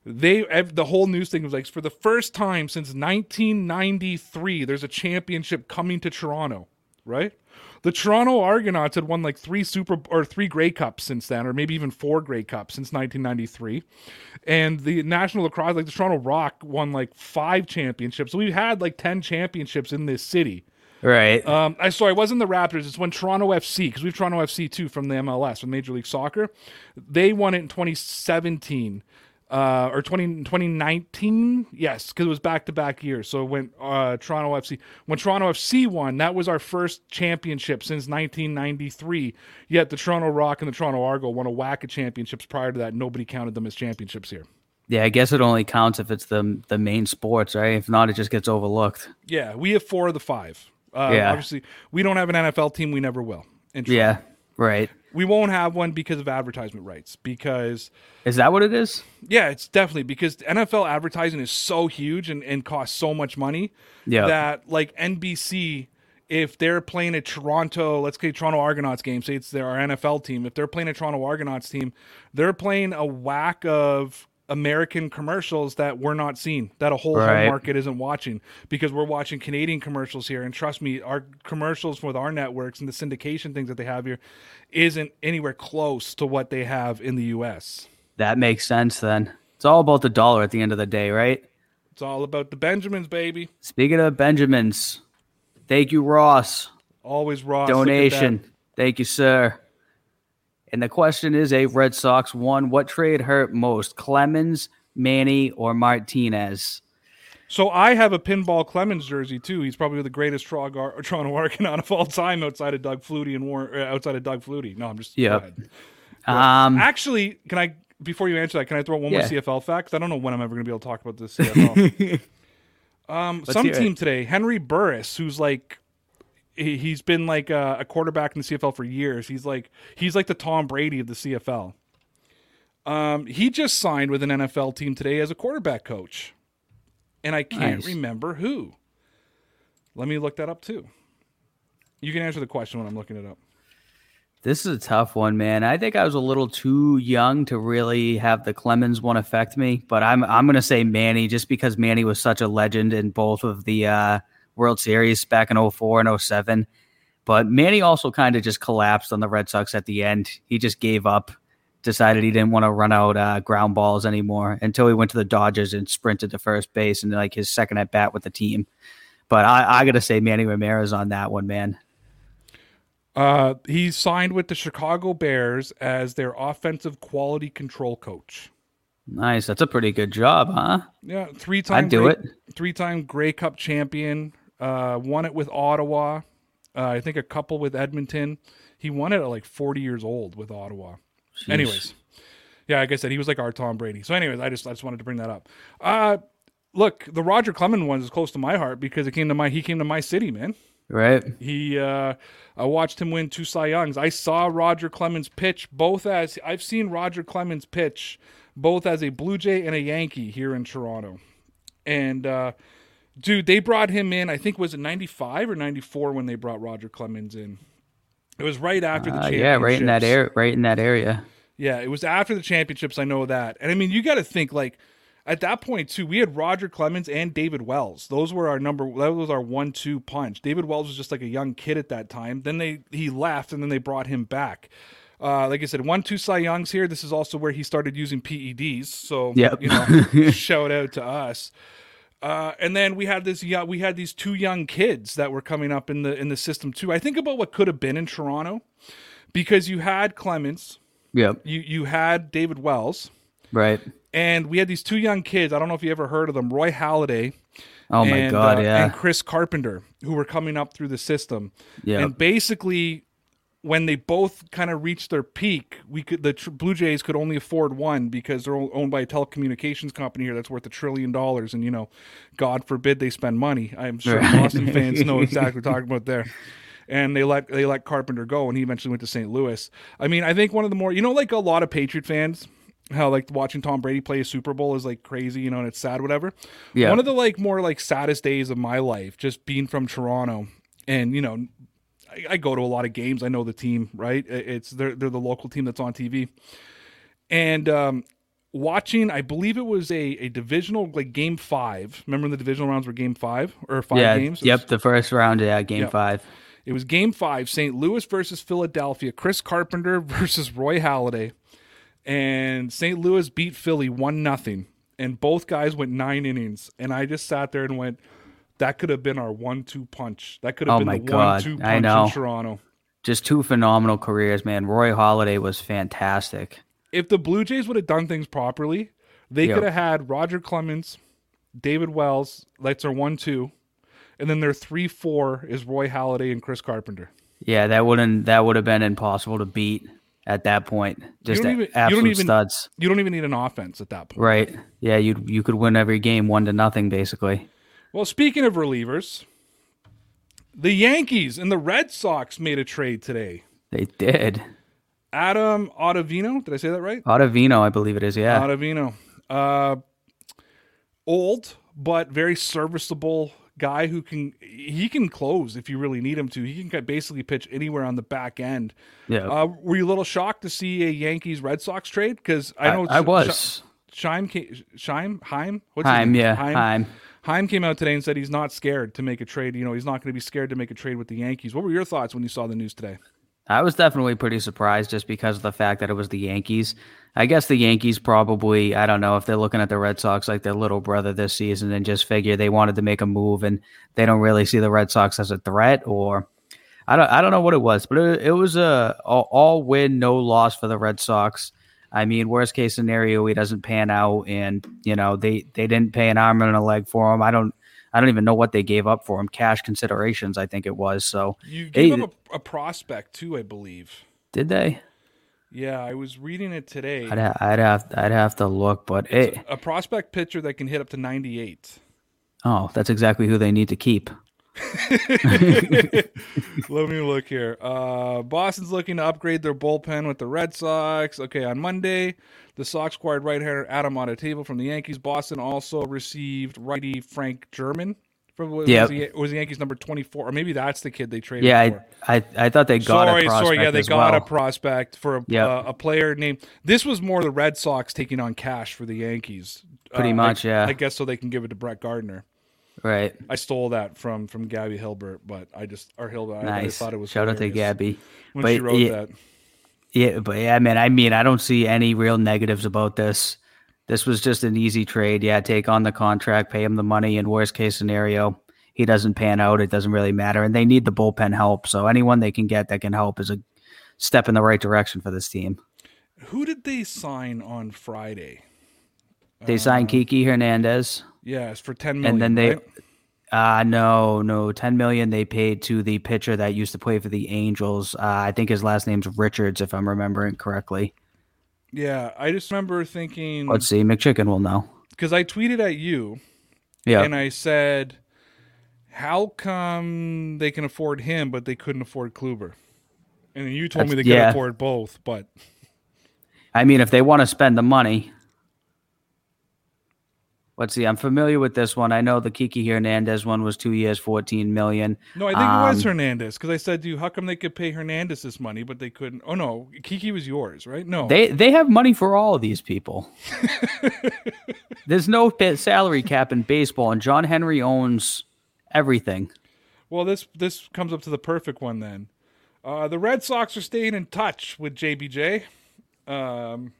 A: They the whole news thing was like for the first time since 1993, there's a championship coming to Toronto, right? The Toronto Argonauts had won like three super or three Grey Cups since then, or maybe even four Grey Cups since 1993. And the National Lacrosse, like the Toronto Rock, won like five championships. So we've had like 10 championships in this city.
C: Right.
A: Um, I sorry, it wasn't the Raptors. It's when Toronto FC, because we have Toronto FC too from the MLS, from Major League Soccer. They won it in 2017 uh, or 20, 2019. Yes, because it was back to back years. So when uh, Toronto FC, when Toronto FC won, that was our first championship since 1993. Yet the Toronto Rock and the Toronto Argo won a whack of championships prior to that. Nobody counted them as championships here.
C: yeah, I guess it only counts if it's the the main sports, right? If not, it just gets overlooked.
A: Yeah, we have four of the five. Uh,
C: Yeah.
A: Obviously, we don't have an NFL team. We never will.
C: Yeah. Right.
A: We won't have one because of advertisement rights. Because
C: Is that what it is?
A: yeah, it's definitely because NFL advertising is so huge and, and costs so much money
C: Yeah.
A: that like NBC if they're playing a Toronto, let's say Toronto Argonauts game, say it's their NFL team, if they're playing a Toronto Argonauts team, they're playing a whack of American commercials that we're not seeing, that a whole
C: Right.
A: home market isn't watching because we're watching Canadian commercials here. And trust me, our commercials with our networks and the syndication things that they have here isn't anywhere close to what they have in the US.
C: That makes sense then. It's all about the dollar at the end of the day, right?
A: It's all about the Benjamins, baby.
C: Speaking of Benjamins, thank you, Ross.
A: Always Ross. look at that.
C: Donation. Thank you, sir. And the question is a Red Sox one. What trade hurt most? Clemens, Manny, or Martinez?
A: So I have a Pinball Clemons jersey too. He's probably the greatest Toronto Argonaut *laughs* of all time outside of Doug Flutie and War, uh, outside of Doug Flutie. No, I'm just yeah.
C: Um,
A: Actually, can I before you answer that, can I throw one
C: Yeah.
A: more CFL fact? I don't know when I'm ever going to be able to talk about this CFL. *laughs* um, some
C: hear it.
A: team today, Henry Burris, who's like he's been like a, a quarterback in the CFL for years. He's like he's like the Tom Brady of the CFL. Um, he just signed with an NFL team today as a quarterback coach, and I can't
C: Nice.
A: remember who. Let me look that up too. You can answer the question when I'm looking it up.
C: This is a tough one, man. I think I was a little too young to really have the Clemens one affect me, but I'm I'm gonna say Manny just because Manny was such a legend in both of the uh, World Series back in 04 and 07. But Manny also kind of just collapsed on the Red Sox at the end. He just gave up, decided he didn't want to run out uh, ground balls anymore until he went to the Dodgers and sprinted to first base and like his second at bat with the team. But I, I gotta say Manny Ramirez on that one, man.
A: Uh, he signed with the Chicago Bears as their offensive quality control coach.
C: Nice. That's a pretty good job, huh?
A: Yeah, three time
C: I'd do
A: Grey,
C: it.
A: Three time Grey Cup champion. Uh, won it with Ottawa. Uh, I think a couple with Edmonton. He won it at like 40 years old with Ottawa. Anyways, yeah, like I said, he was like our Tom Brady. So, anyways, I just I just wanted to bring that up. Uh, look, the Roger Clemens one is close to my heart because it came to my he came to my city, man.
C: Right?
A: He, uh, I watched him win two Cy Youngs. I saw Roger Clemens pitch both as I've seen Roger Clemens pitch both as a Blue Jay and a Yankee here in Toronto. And uh, dude, they brought him in. I think was it ninety five or ninety four when they brought Roger Clemens in. It was right after the
C: Uh,
A: championships.
C: yeah, right in that area. Right in that area.
A: Yeah, it was after the championships. I know that. And I mean, you got to think like at that point too. We had Roger Clemens and David Wells. Those were our number. That was our one-two punch. David Wells was just like a young kid at that time. Then they he left, and then they brought him back. Uh, like I said, one two Cy Youngs here. This is also where he started using PEDs. So
C: Yep.
A: you know, *laughs* shout out to us. Uh, and then we had this yeah, we had these two young kids that were coming up in the in the system too. I think about what could have been in Toronto because you had Clemens,
C: Yep.
A: you you had David Wells,
C: Right.
A: and we had these two young kids. I don't know if you ever heard of them, Roy Halladay.
C: Oh my
A: and,
C: God.
A: uh,
C: yeah.
A: and Chris Carpenter, who were coming up through the system.
C: Yeah.
A: And basically, when they both kind of reached their peak, we could the tr- Blue Jays could only afford one because they're owned by a telecommunications company here that's worth a trillion dollars, and you know, God forbid they spend money. I'm sure
C: Right.
A: Boston fans know *laughs* exactly what we're talking about there. And they let they let Carpenter go, and he eventually went to St. Louis. I mean, I think one of the more you know, like a lot of Patriot fans, how like watching Tom Brady play a Super Bowl is like crazy, you know, and it's sad, whatever.
C: Yeah.
A: One of the like more like saddest days of my life, just being from Toronto, and you know, I, I go to a lot of games. I know the team, right? It's they're they're the local team that's on TV, and um, watching. I believe it was a a divisional like game five. Remember when the divisional rounds were game five or five
C: yeah.
A: games? It was-
C: Yep. The first round. Yeah. Game
A: Yep.
C: five.
A: it was game five, St. Louis versus Philadelphia, Chris Carpenter *laughs* versus Roy Halladay. And St. Louis beat Philly one nothing. And both guys went nine innings. And I just sat there and went, that could have been our one two punch. That could have
C: Oh
A: been
C: my
A: the
C: God,
A: one two
C: I
A: punch
C: know.
A: in Toronto.
C: Just two phenomenal careers, man. Roy Halladay was fantastic.
A: If the Blue Jays would have done things properly, they
C: Yep.
A: could have had Roger Clemens, David Wells, that's our one two. And then their three four is Roy Halladay and Chris Carpenter.
C: Yeah, that wouldn't that would have been impossible to beat at that point. Just
A: even- you don't
C: absolute
A: even-
C: studs.
A: You don't even need an offense at that point.
C: Right. Yeah, you you could win every game one to nothing basically.
A: Well, speaking of relievers, the Yankees and the Red Sox made a trade today.
C: They did.
A: Adam Ottavino, did I say that right?
C: Ottavino, I believe it is. Yeah.
A: Ottavino, uh, old but very serviceable guy who can he can close if you really need him to. He can basically pitch anywhere on the back end.
C: Yeah,
A: Uh, were you a little shocked to see a Yankees Red Sox trade? Because I know
C: I, I was.
A: Scheim, came, Scheim, Heim, what's
C: Heim, yeah,
A: Heim.
C: Heim.
A: Chaim came out today and said he's not scared to make a trade. You know, he's not going to be scared to make a trade with the Yankees. What were your thoughts when you saw the news today?
C: I was definitely pretty surprised just because of the fact that it was the Yankees. I guess the Yankees probably, I don't know if they're looking at the Red Sox like their little brother this season and just figure they wanted to make a move and they don't really see the Red Sox as a threat or I don't I don't know what it was, but it, it was a all, all win, no loss for the Red Sox. I mean, worst case scenario, he doesn't pan out, and you know they they didn't pay an arm and a leg for him. I don't I don't even know what they gave up for him, cash considerations, I think it was. So
A: You gave
C: Hey,
A: him a, a prospect too, I believe.
C: did they?
A: Yeah, I was reading it today.
C: I'd, ha- I'd have I'd have to look, but it,
A: a prospect pitcher that can hit up to 98.
C: oh, that's exactly who they need to keep. *laughs*
A: Let me look here. Uh, Boston's looking to upgrade their bullpen with the Red Sox. Okay, on Monday, the Sox acquired right-hander Adam Ottavino from the Yankees. Boston also received righty Frank German. From, was,
C: Yep.
A: the, was the Yankees number 24, or maybe that's the kid they traded
C: Yeah,
A: for.
C: I, I I thought they got
A: sorry,
C: a prospect
A: sorry. Yeah, they got
C: well.
A: a prospect for a,
C: Yep.
A: uh, a player named. This was more the Red Sox taking on cash for the Yankees.
C: Pretty
A: Uh,
C: much,
A: I,
C: yeah.
A: I guess so they can give it to Brett Gardner.
C: Right.
A: I stole that from from Gabby Hilbert, but I just or Hilbert. I, I
C: Nice.
A: thought it was
C: Shout out to Gabby.
A: when
C: But
A: she wrote
C: yeah,
A: that.
C: Yeah, but yeah, man, I mean, I don't see any real negatives about this. This was just an easy trade. Yeah, take on the contract, pay him the money, and worst case scenario, he doesn't pan out. It doesn't really matter. And they need the bullpen help. So anyone they can get that can help is a step in the right direction for this team.
A: Who did they sign on Friday?
C: They signed uh, Kiki Hernandez,
A: Yes, for ten million.
C: and then they,
A: right?
C: uh no, no, ten million they paid to the pitcher that used to play for the Angels. Uh, I think his last name's Richards, if I'm remembering correctly.
A: yeah, I just remember thinking
C: Let's see, McChicken will know.
A: because I tweeted at you
C: Yeah,
A: and I said, "How come they can afford him but they couldn't afford Kluber?" And you told me they
C: That's-
A: could afford both, but
C: I mean, if they want to spend the money. Let's see. I'm familiar with this one. I know the Kiki Hernandez one was two years, 14 million.
A: no, I think it was
C: Um,
A: Hernandez because I said to you, "How come they could pay Hernandez this money but they couldn't?" Oh no, Kiki was yours, right? No,
C: They they have money for all of these people. *laughs* There's no salary cap in baseball, and John Henry owns everything.
A: Well, this this comes up to the perfect one then. Uh, the Red Sox are staying in touch with JBJ. Um,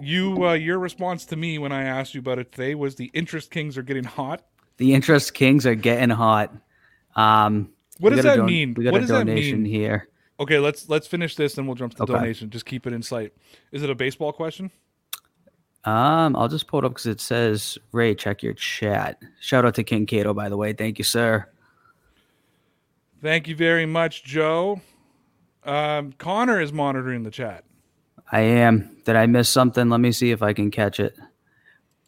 A: you uh, your response to me when I asked you about it today was the interest kings are getting hot.
C: The interest kings are getting hot. Um,
A: What does that
C: don-
A: mean?
C: We got
A: What
C: a
A: does that
C: donation
A: mean?
C: here.
A: Okay, let's let's finish this and we'll jump to the
C: Okay.
A: donation. Just keep it in sight. Is it a baseball question?
C: Um, I'll just pull it up because it says Ray. Check your chat. Shout out to King Cato, by the way. Thank you, sir.
A: Thank you very much, Joe. Um, Connor is monitoring the chat.
C: I am. Did I miss something? Let me see if I can catch it.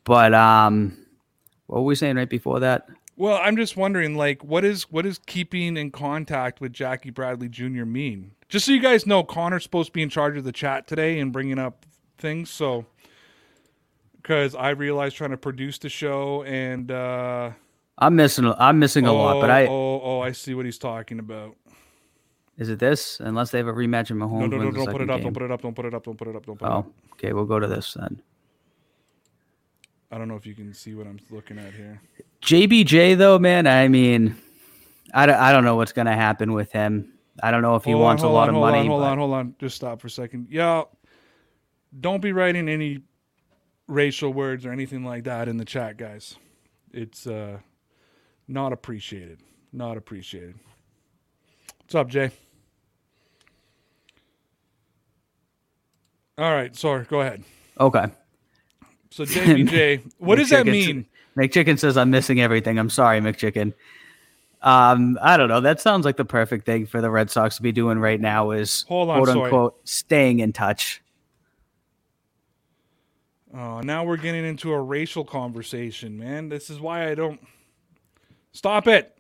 C: But um, what were we saying right before that?
A: Well, I'm just wondering, like, what is what is keeping in contact with Jackie Bradley Jr. mean? Just so you guys know, Connor's supposed to be in charge of the chat today and bringing up things. So, because I realized trying to produce the show and uh,
C: I'm missing. I'm missing a lot. But
A: oh,
C: I
A: oh oh I see what he's talking about.
C: Is it this? Unless they have a rematch in Mahomes.
A: No, no, no, don't put it up,
C: game.
A: don't put it up, don't put it up, don't put it up, don't put it up.
C: Oh, okay. We'll go to this then.
A: I don't know if you can see what I'm looking at here.
C: JBJ though, man. I mean, I don't, I don't know what's gonna happen with him. I don't know if he
A: Hold on,
C: wants a lot
A: on,
C: of
A: hold
C: money.
A: On, hold
C: but-
A: on, hold on. Just stop for a second. Yeah, don't be writing any racial words or anything like that in the chat, guys. It's uh, not appreciated. Not appreciated. What's up, Jay? All right, sorry. Go ahead.
C: Okay.
A: So JBJ, *laughs* what does that mean?
C: McChicken says I'm missing everything. I'm sorry, McChicken. Um, I don't know. That sounds like the perfect thing for the Red Sox to be doing right now is
A: Hold on,
C: quote
A: sorry.
C: unquote staying in touch.
A: Oh, now we're getting into a racial conversation, man. This is why I don't. Stop it.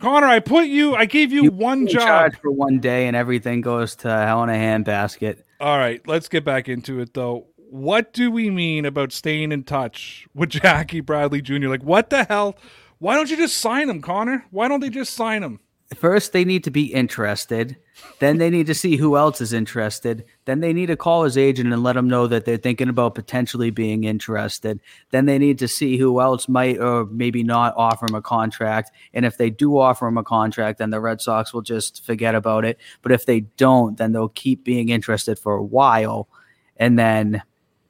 A: Connor, I put you, I gave you, one job.
C: for one day and everything goes to hell in a handbasket.
A: All right, let's get back into it, though. what do we mean about staying in touch with *laughs* Jackie Bradley Jr.? Like, what the hell? Why don't you just sign him, Connor? Why don't they just sign him?
C: First, they need to be interested. Then they need to see who else is interested. Then they need to call his agent and let him know that they're thinking about potentially being interested. Then they need to see who else might or maybe not offer him a contract. And if they do offer him a contract, then the Red Sox will just forget about it. But if they don't, then they'll keep being interested for a while. And then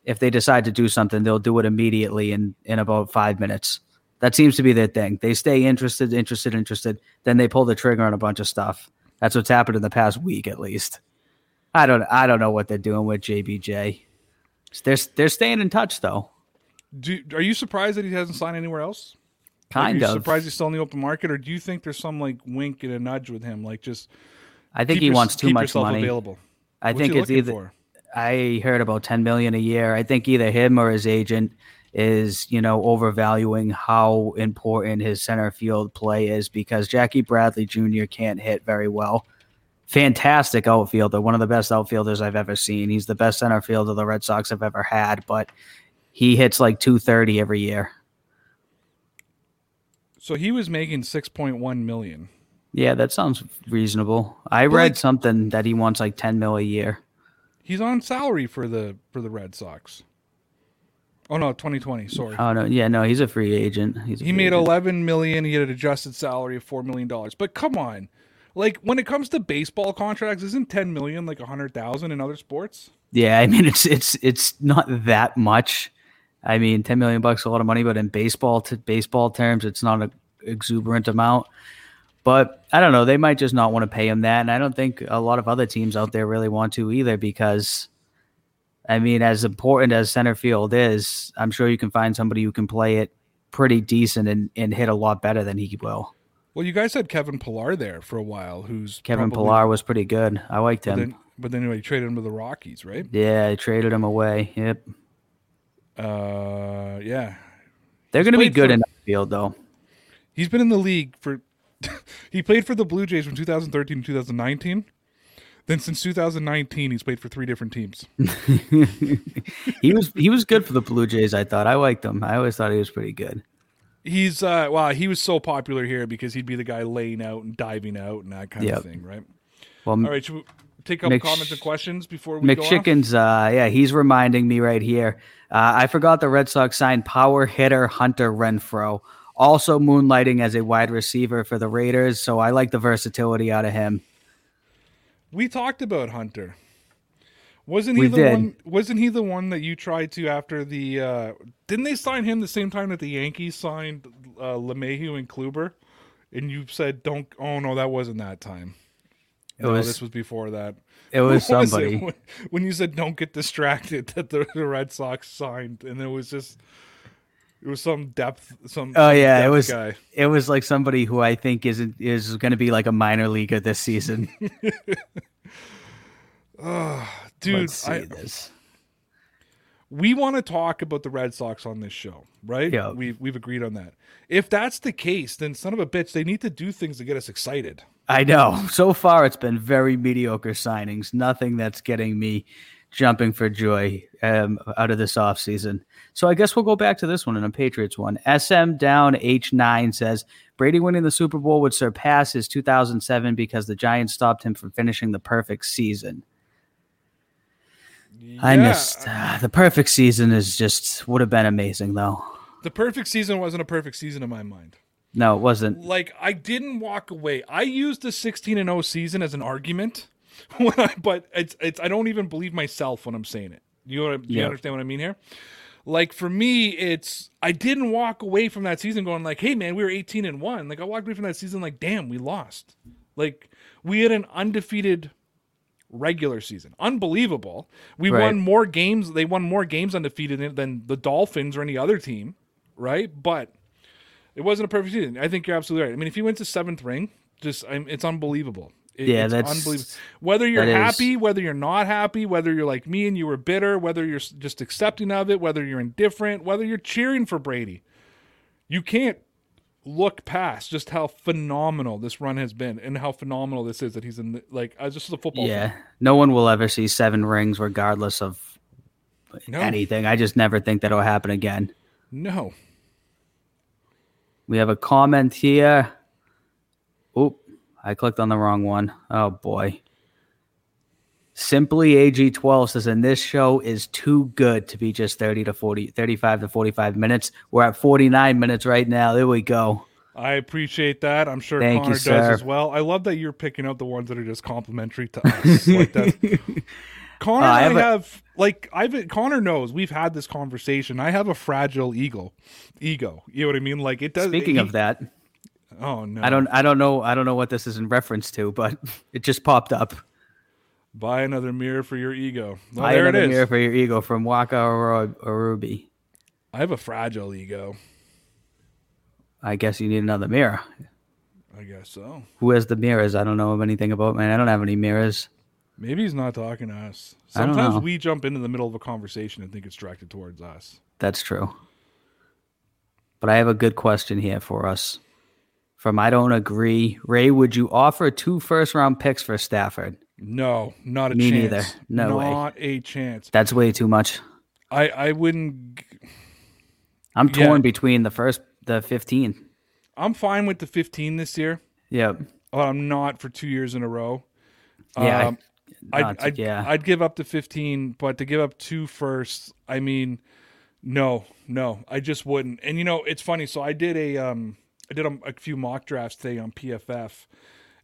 C: if they decide to do something, they'll do it immediately in, in about five minutes. That seems to be their thing. They stay interested, interested, interested. Then they pull the trigger on a bunch of stuff. That's what's happened in the past week, at least. I don't, I don't know what they're doing with JBJ. They're they're staying in touch though.
A: Do, are you surprised that he hasn't signed anywhere else?
C: Kind of.
A: Surprised he's still in the open market, or do you think there's some like wink and a nudge with him, like just?
C: I think he
A: your,
C: wants too much money.
A: Available.
C: I think it's either.
A: For?
C: I heard about 10 million a year. I think either him or his agent is, you know, overvaluing how important his center field play is because Jackie Bradley Jr. can't hit very well. Fantastic outfielder, one of the best outfielders I've ever seen. He's the best center fielder the Red Sox have ever had, but he hits like 230 every year.
A: So he was making 6.1 million.
C: Yeah, that sounds reasonable. I
A: But,
C: read
A: like-
C: something that he wants like 10 mil a year.
A: He's on salary for the for the Red Sox. Oh no, 2020. Sorry.
C: Oh no, yeah, no, he's a free agent. He's
A: he made
C: agent.
A: 11 million. He had an adjusted salary of 4 million dollars. But come on. Like when it comes to baseball contracts, isn't 10 million like 100,000 in other sports?
C: Yeah, I mean it's it's it's not that much. I mean, ten million bucks a lot of money, but in baseball to baseball terms, it's not an exuberant amount. But I don't know. They might just not want to pay him that, and I don't think a lot of other teams out there really want to either. Because, I mean, as important as center field is, I'm sure you can find somebody who can play it pretty decent and, and hit a lot better than he will.
A: Well, you guys had Kevin Pillar there for a while, who's
C: Kevin
A: probably-
C: Pillar was pretty good. I liked
A: But
C: him.
A: then, but then anyway, you traded him to the Rockies, right?
C: yeah, I traded him away. Yep,
A: Uh, yeah.
C: they're going to be good
A: for-
C: in the field though.
A: He's been in the league for. *laughs* he played for the Blue Jays from 2013 to 2019. Then since 2019, he's played for three different teams. *laughs*
C: he was he was good for the Blue Jays. I thought I liked him. I always thought he was pretty good.
A: He's uh wow, he was so popular here because he'd be the guy laying out and diving out and that kind
C: Yep.
A: of thing, right?
C: Well,
A: All right, should we take up
C: Mc-
A: comments and questions before we?
C: McChicken's, uh, yeah, he's reminding me right here. Uh, I forgot the Red Sox signed power hitter Hunter Renfroe, also moonlighting as a wide receiver for the Raiders. So I like the versatility out of him.
A: We talked about Hunter. Wasn't he
C: We
A: the
C: did.
A: one? Wasn't he the one that you tried to after the? uh Didn't they sign him the same time that the Yankees signed uh, and Kluber? And you said, "Don't." Oh no, that wasn't that time.
C: It
A: no,
C: was-
A: this was before that.
C: It was
A: What it
C: somebody.
A: when, *laughs* when you said, "Don't get distracted," *laughs* that the, the Red Sox signed, and it was just. It was some depth, some.
C: Oh yeah, it was.
A: Guy.
C: It was like somebody who I think isn't is going to be like a minor leaguer this season. *laughs*
A: Dude,
C: Let's see
A: I,
C: this.
A: we want to talk about the Red Sox on this show, right?
C: Yeah.
A: We've we've agreed on that. If that's the case, then son of a bitch, they need to do things to get us excited.
C: I know. *laughs* So far, it's been very mediocre signings. Nothing that's getting me jumping for joy um, out of this offseason. So I guess we'll go back to this one and a Patriots one. SM down H9 says Brady winning the Super Bowl would surpass his 2007 because the Giants stopped him from finishing the perfect season. I missed uh, the perfect season. Is just would have been amazing though.
A: the perfect season wasn't a perfect season in my mind.
C: No, it wasn't.
A: Like I didn't walk away. I used the 16 and 0 season as an argument *laughs* when I but it's it's I don't even believe myself when I'm saying it. You know what you
C: Yeah.
A: understand what I mean here? Like for me, it's I didn't walk away from that season going like, "Hey man, we were 18 and 1." Like I walked away from that season like, "Damn, we lost." Like we had an undefeated regular season. Unbelievable. We
C: Right.
A: won more games, they won more games undefeated than the Dolphins or any other team, right? But it wasn't a perfect season. I think you're absolutely right. I mean, if he wins the seventh ring, just I'm, it's unbelievable. It-
C: Yeah, that's-
A: unbelievable. Whether you're
C: that is-
A: happy, whether you're not happy, whether you're like me and you were bitter, whether you're just accepting of it, whether you're indifferent, whether you're cheering for Brady, you can't look past just how phenomenal this run has been and how phenomenal this is that he's in. The, like, as just as a football.
C: Yeah,
A: fan.
C: no one will ever see seven rings, regardless of
A: No.
C: anything. I just never think that'll happen again.
A: No.
C: We have a comment here. Oop, I clicked on the wrong one. Oh boy. Simply AG12 says, and this show is too good to be just 30 to 40, 35 to 45 minutes. We're at 49 minutes right now. There we go.
A: I appreciate that. I'm sure
C: Thank you,
A: Connor does
C: sir.
A: as well. I love that you're picking out the ones that are just complimentary to us. like that. *laughs* Connor
C: Uh, I
A: and I
C: have
A: have,
C: a-
A: like I've Connor knows we've had this conversation. I have a fragile ego. Ego. You know what I mean? Like it does
C: Speaking
A: he-
C: of that, *laughs*
A: Oh no.
C: I don't I don't know I don't know what this is in reference to, but *laughs* it just popped up.
A: buy another mirror for your ego. Well,
C: Buy
A: there
C: another
A: is.
C: mirror for your ego from Waka or Ruby.
A: I have a fragile ego.
C: I guess you need another mirror.
A: I guess so.
C: Who has the mirrors? I don't know of anything about man. I don't have any mirrors.
A: Maybe he's not talking to us. Sometimes we jump into the middle of a conversation and think it's directed towards us.
C: That's true. But I have a good question here for us. From I don't agree. Ray, would you offer two first round picks for Stafford?
A: No, not a
C: Me
A: chance.
C: neither. No way.
A: not a chance.
C: That's way too much.
A: I I wouldn't.
C: I'm
A: Yeah.
C: torn between the first the 15.
A: I'm fine with the 15 this year.
C: Yep.
A: But I'm not for two years in a row.
C: Yeah.
A: Um,
C: I-
A: I'd, I'd,
C: yeah.
A: I'd give up the 15, but to give up two firsts, I mean, no, no, I just wouldn't. And you know, it's funny. So I did a, um, I did a, a few mock drafts today on PFF,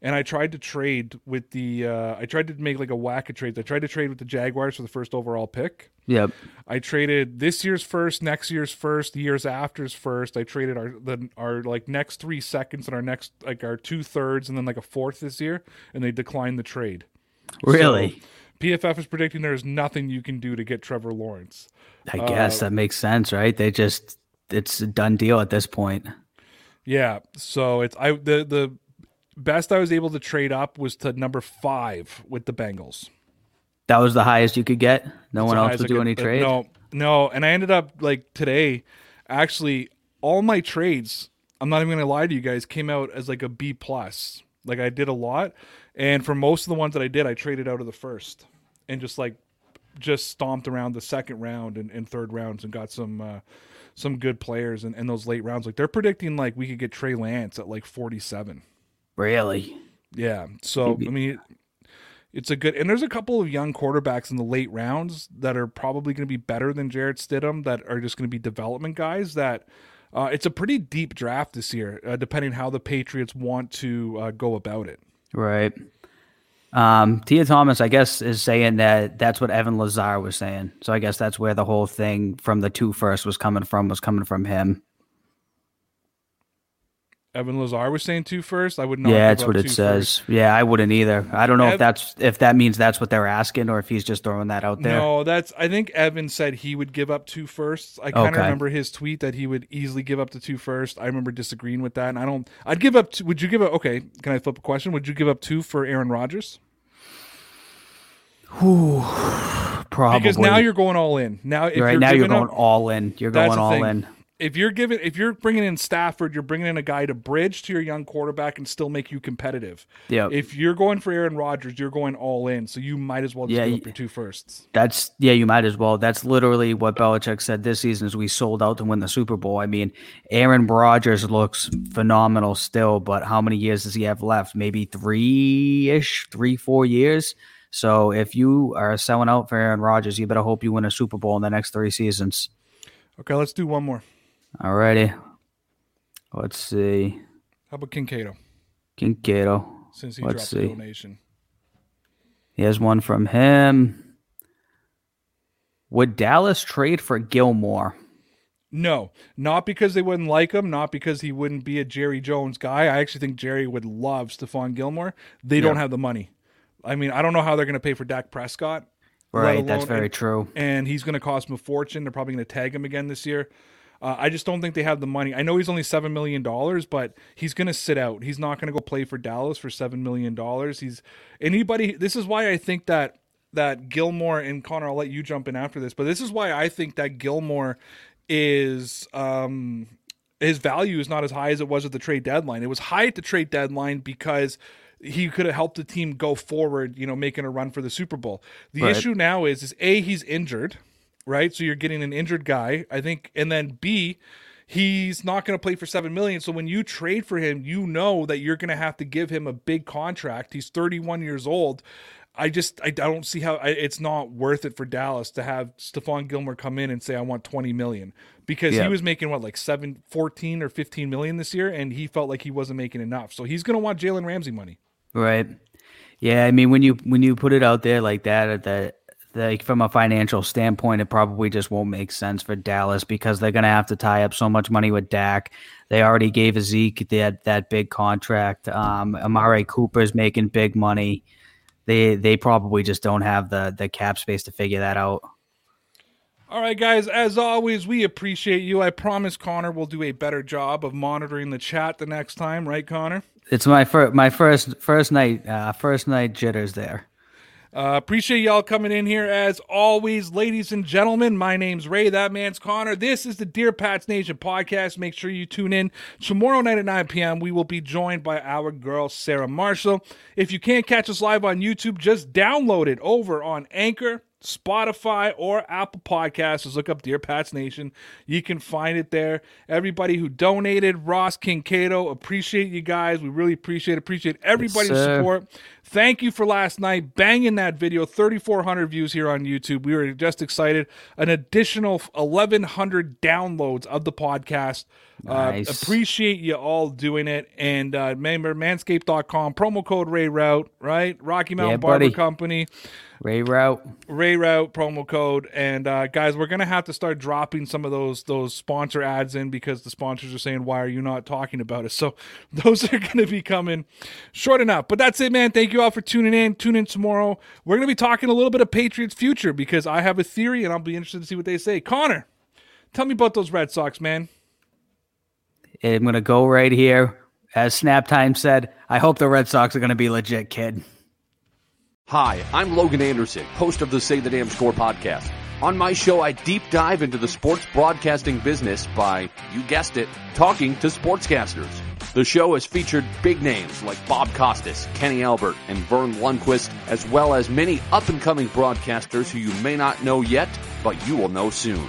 A: and I tried to trade with the, uh, I tried to make like a whack of trades. I tried to trade with the Jaguars for the first overall pick.
C: Yep.
A: I traded this year's first, next year's first, the years after's first. I traded our the our like next three seconds and our next like our two thirds and then like a fourth this year, and they declined the trade.
C: Really?
A: PFF is predicting there is nothing you can do to get Trevor Lawrence.
C: I guess that makes sense, right? They just it's a done deal at this point.
A: Yeah, so it's I the the best I was able to trade up was to number five with the Bengals.
C: That was the highest you could get. No one else would do any
A: uh,
C: trade.
A: No, no, and I ended up like today. Actually, all my trades. I'm not even gonna lie to you guys. Came out as like a B plus. Like I did a lot, and for most of the ones that I did, I traded out of the first and just like just stomped around the second round and, and third rounds and got some uh, some good players in, in those late rounds. Like they're predicting like we could get Trey Lance at like 47.
C: Really?
A: Yeah. So I mean, it's a good and there's a couple of young quarterbacks in the late rounds that are probably going to be better than Jarrett Stidham that are just going to be development guys. That uh, it's a pretty deep draft this year, uh, depending how the Patriots want to uh, go about it.
C: Right. Um, Tia Thomas, I guess, is saying that that's what Evan Lazar was saying. So I guess that's where the whole thing from the two first was coming from, was coming from him.
A: Evan Lazar was saying two first. I would not.
C: yeah, that's what it says.
A: first.
C: Yeah, I wouldn't either. I don't know if that's if that means that's what they're asking or if he's just throwing that out there.
A: No, that's. I think Evan said he would give up two firsts. I kind of
C: Okay.
A: remember his tweet that he would easily give up the two first. I remember disagreeing with that, and I don't. I'd give up. Two, would you give up? Okay, can I flip a question? Would you give up two for Aaron Rodgers?
C: Probably
A: Because now you're going all in. Now, if
C: right
A: you're
C: now you're going
A: up-
C: all in. You're going all
A: thing.
C: in.
A: If you're giving, if you're bringing in Stafford, you're bringing in a guy to bridge to your young quarterback and still make you competitive.
C: Yeah.
A: If you're going for Aaron Rodgers, you're going all in. So you might as well just
C: Yeah,
A: give up your two firsts.
C: That's yeah, you might as well. That's literally what Belichick said this season is we sold out to win the Super Bowl. I mean, Aaron Rodgers looks phenomenal still, but how many years does he have left? Maybe three ish, three, four years. So if you are selling out for Aaron Rodgers, you better hope you win a Super Bowl in the next three seasons.
A: Okay, let's do one more.
C: Alrighty. Let's see.
A: How about Kincaid?
C: Kincaid.
A: Since he
C: Let's
A: dropped the
C: see.
A: He
C: has one from him. Would Dallas trade for Gilmore?
A: No, not because they wouldn't like him, not because he wouldn't be a Jerry Jones guy. I actually think Jerry would love Stephon Gilmore. They don't have the money. I mean, I don't know how they're going to pay for Dak Prescott.
C: Right, that's very
A: and-
C: true.
A: and he's going to cost them a fortune. They're probably going to tag him again this year. Uh, I just don't think they have the money. I know he's only seven million dollars, but he's going to sit out. He's not going to go play for Dallas for seven million dollars. He's anybody. This is why I think that that Gilmore and Connor. I'll let you jump in after this, but this is why I think that Gilmore is um his value is not as high as it was at the trade deadline. It was high at the trade deadline because he could have helped the team go forward, you know, making a run for the Super Bowl. The
C: Right.
A: issue now is is A he's injured, right? So you're getting an injured guy, I think, and then B, he's not going to play for 7 million. So when you trade for him, you know that you're going to have to give him a big contract. He's 31 years old. I just I don't see how I, it's not worth it for Dallas to have Stephon Gilmore come in and say I want 20 million because
C: Yeah.
A: he was making what like 7 14 or 15 million this year and he felt like he wasn't making enough. So he's going to want Jalen Ramsey money.
C: Right. Yeah, I mean when you when you put it out there like that, at that like from a financial standpoint, it probably just won't make sense for Dallas because they're gonna have to tie up so much money with Dak. They already gave Zeke that that big contract. Um, Amari Cooper's making big money. They they probably just don't have the the cap space to figure that out.
A: All right, guys. As always, we appreciate you. I promise Connor will do a better job of monitoring the chat the next time, right, Connor?
C: It's my first my first first night uh, first night jitters there.
A: Uh, appreciate y'all coming in here as always, ladies and gentlemen. My name's Ray. That man's Connor. This is the Dear Pats Nation podcast. Make sure you tune in tomorrow night at 9 p.m. We will be joined by our girl Sarah Marshall. If you can't catch us live on YouTube, just download it over on Anchor. Spotify or Apple Podcasts. Just look up Dear Pats Nation. You can find it there. Everybody who donated, Ross Kinkado, appreciate you guys. We really appreciate appreciate everybody's
C: sir.
A: support. Thank you for last night banging that video. 3,400 views here on YouTube. We were just excited. An additional 1,100 downloads of the podcast.
C: Nice.
A: Uh, appreciate you all doing it. And uh, remember, manscaped.com, promo code Ray Route, right? Rocky Mountain
C: Yeah,
A: Barber
C: buddy.
A: Company.
C: Ray route.
A: Ray Route promo code. And uh, guys, we're gonna have to start dropping some of those those sponsor ads in because the sponsors are saying, "Why are you not talking about it?" *laughs* So those are gonna be coming short enough. But that's it, man. Thank you all for tuning in. Tune in tomorrow. We're gonna be talking a little bit of Patriots future because I have a theory and I'll be interested to see what they say. Connor, tell me about those Red Sox, man.
C: I'm gonna go right here. As Snap Time said, I hope the Red Sox are gonna be legit, kid.
D: Hi, I'm Logan Anderson, host of the Say the Damn Score podcast. On my show, I deep dive into the sports broadcasting business by, you guessed it, talking to sportscasters. The show has featured big names like Bob Costas, Kenny Albert, and Verne Lundquist, as well as many up and coming broadcasters who you may not know yet, but you will know soon.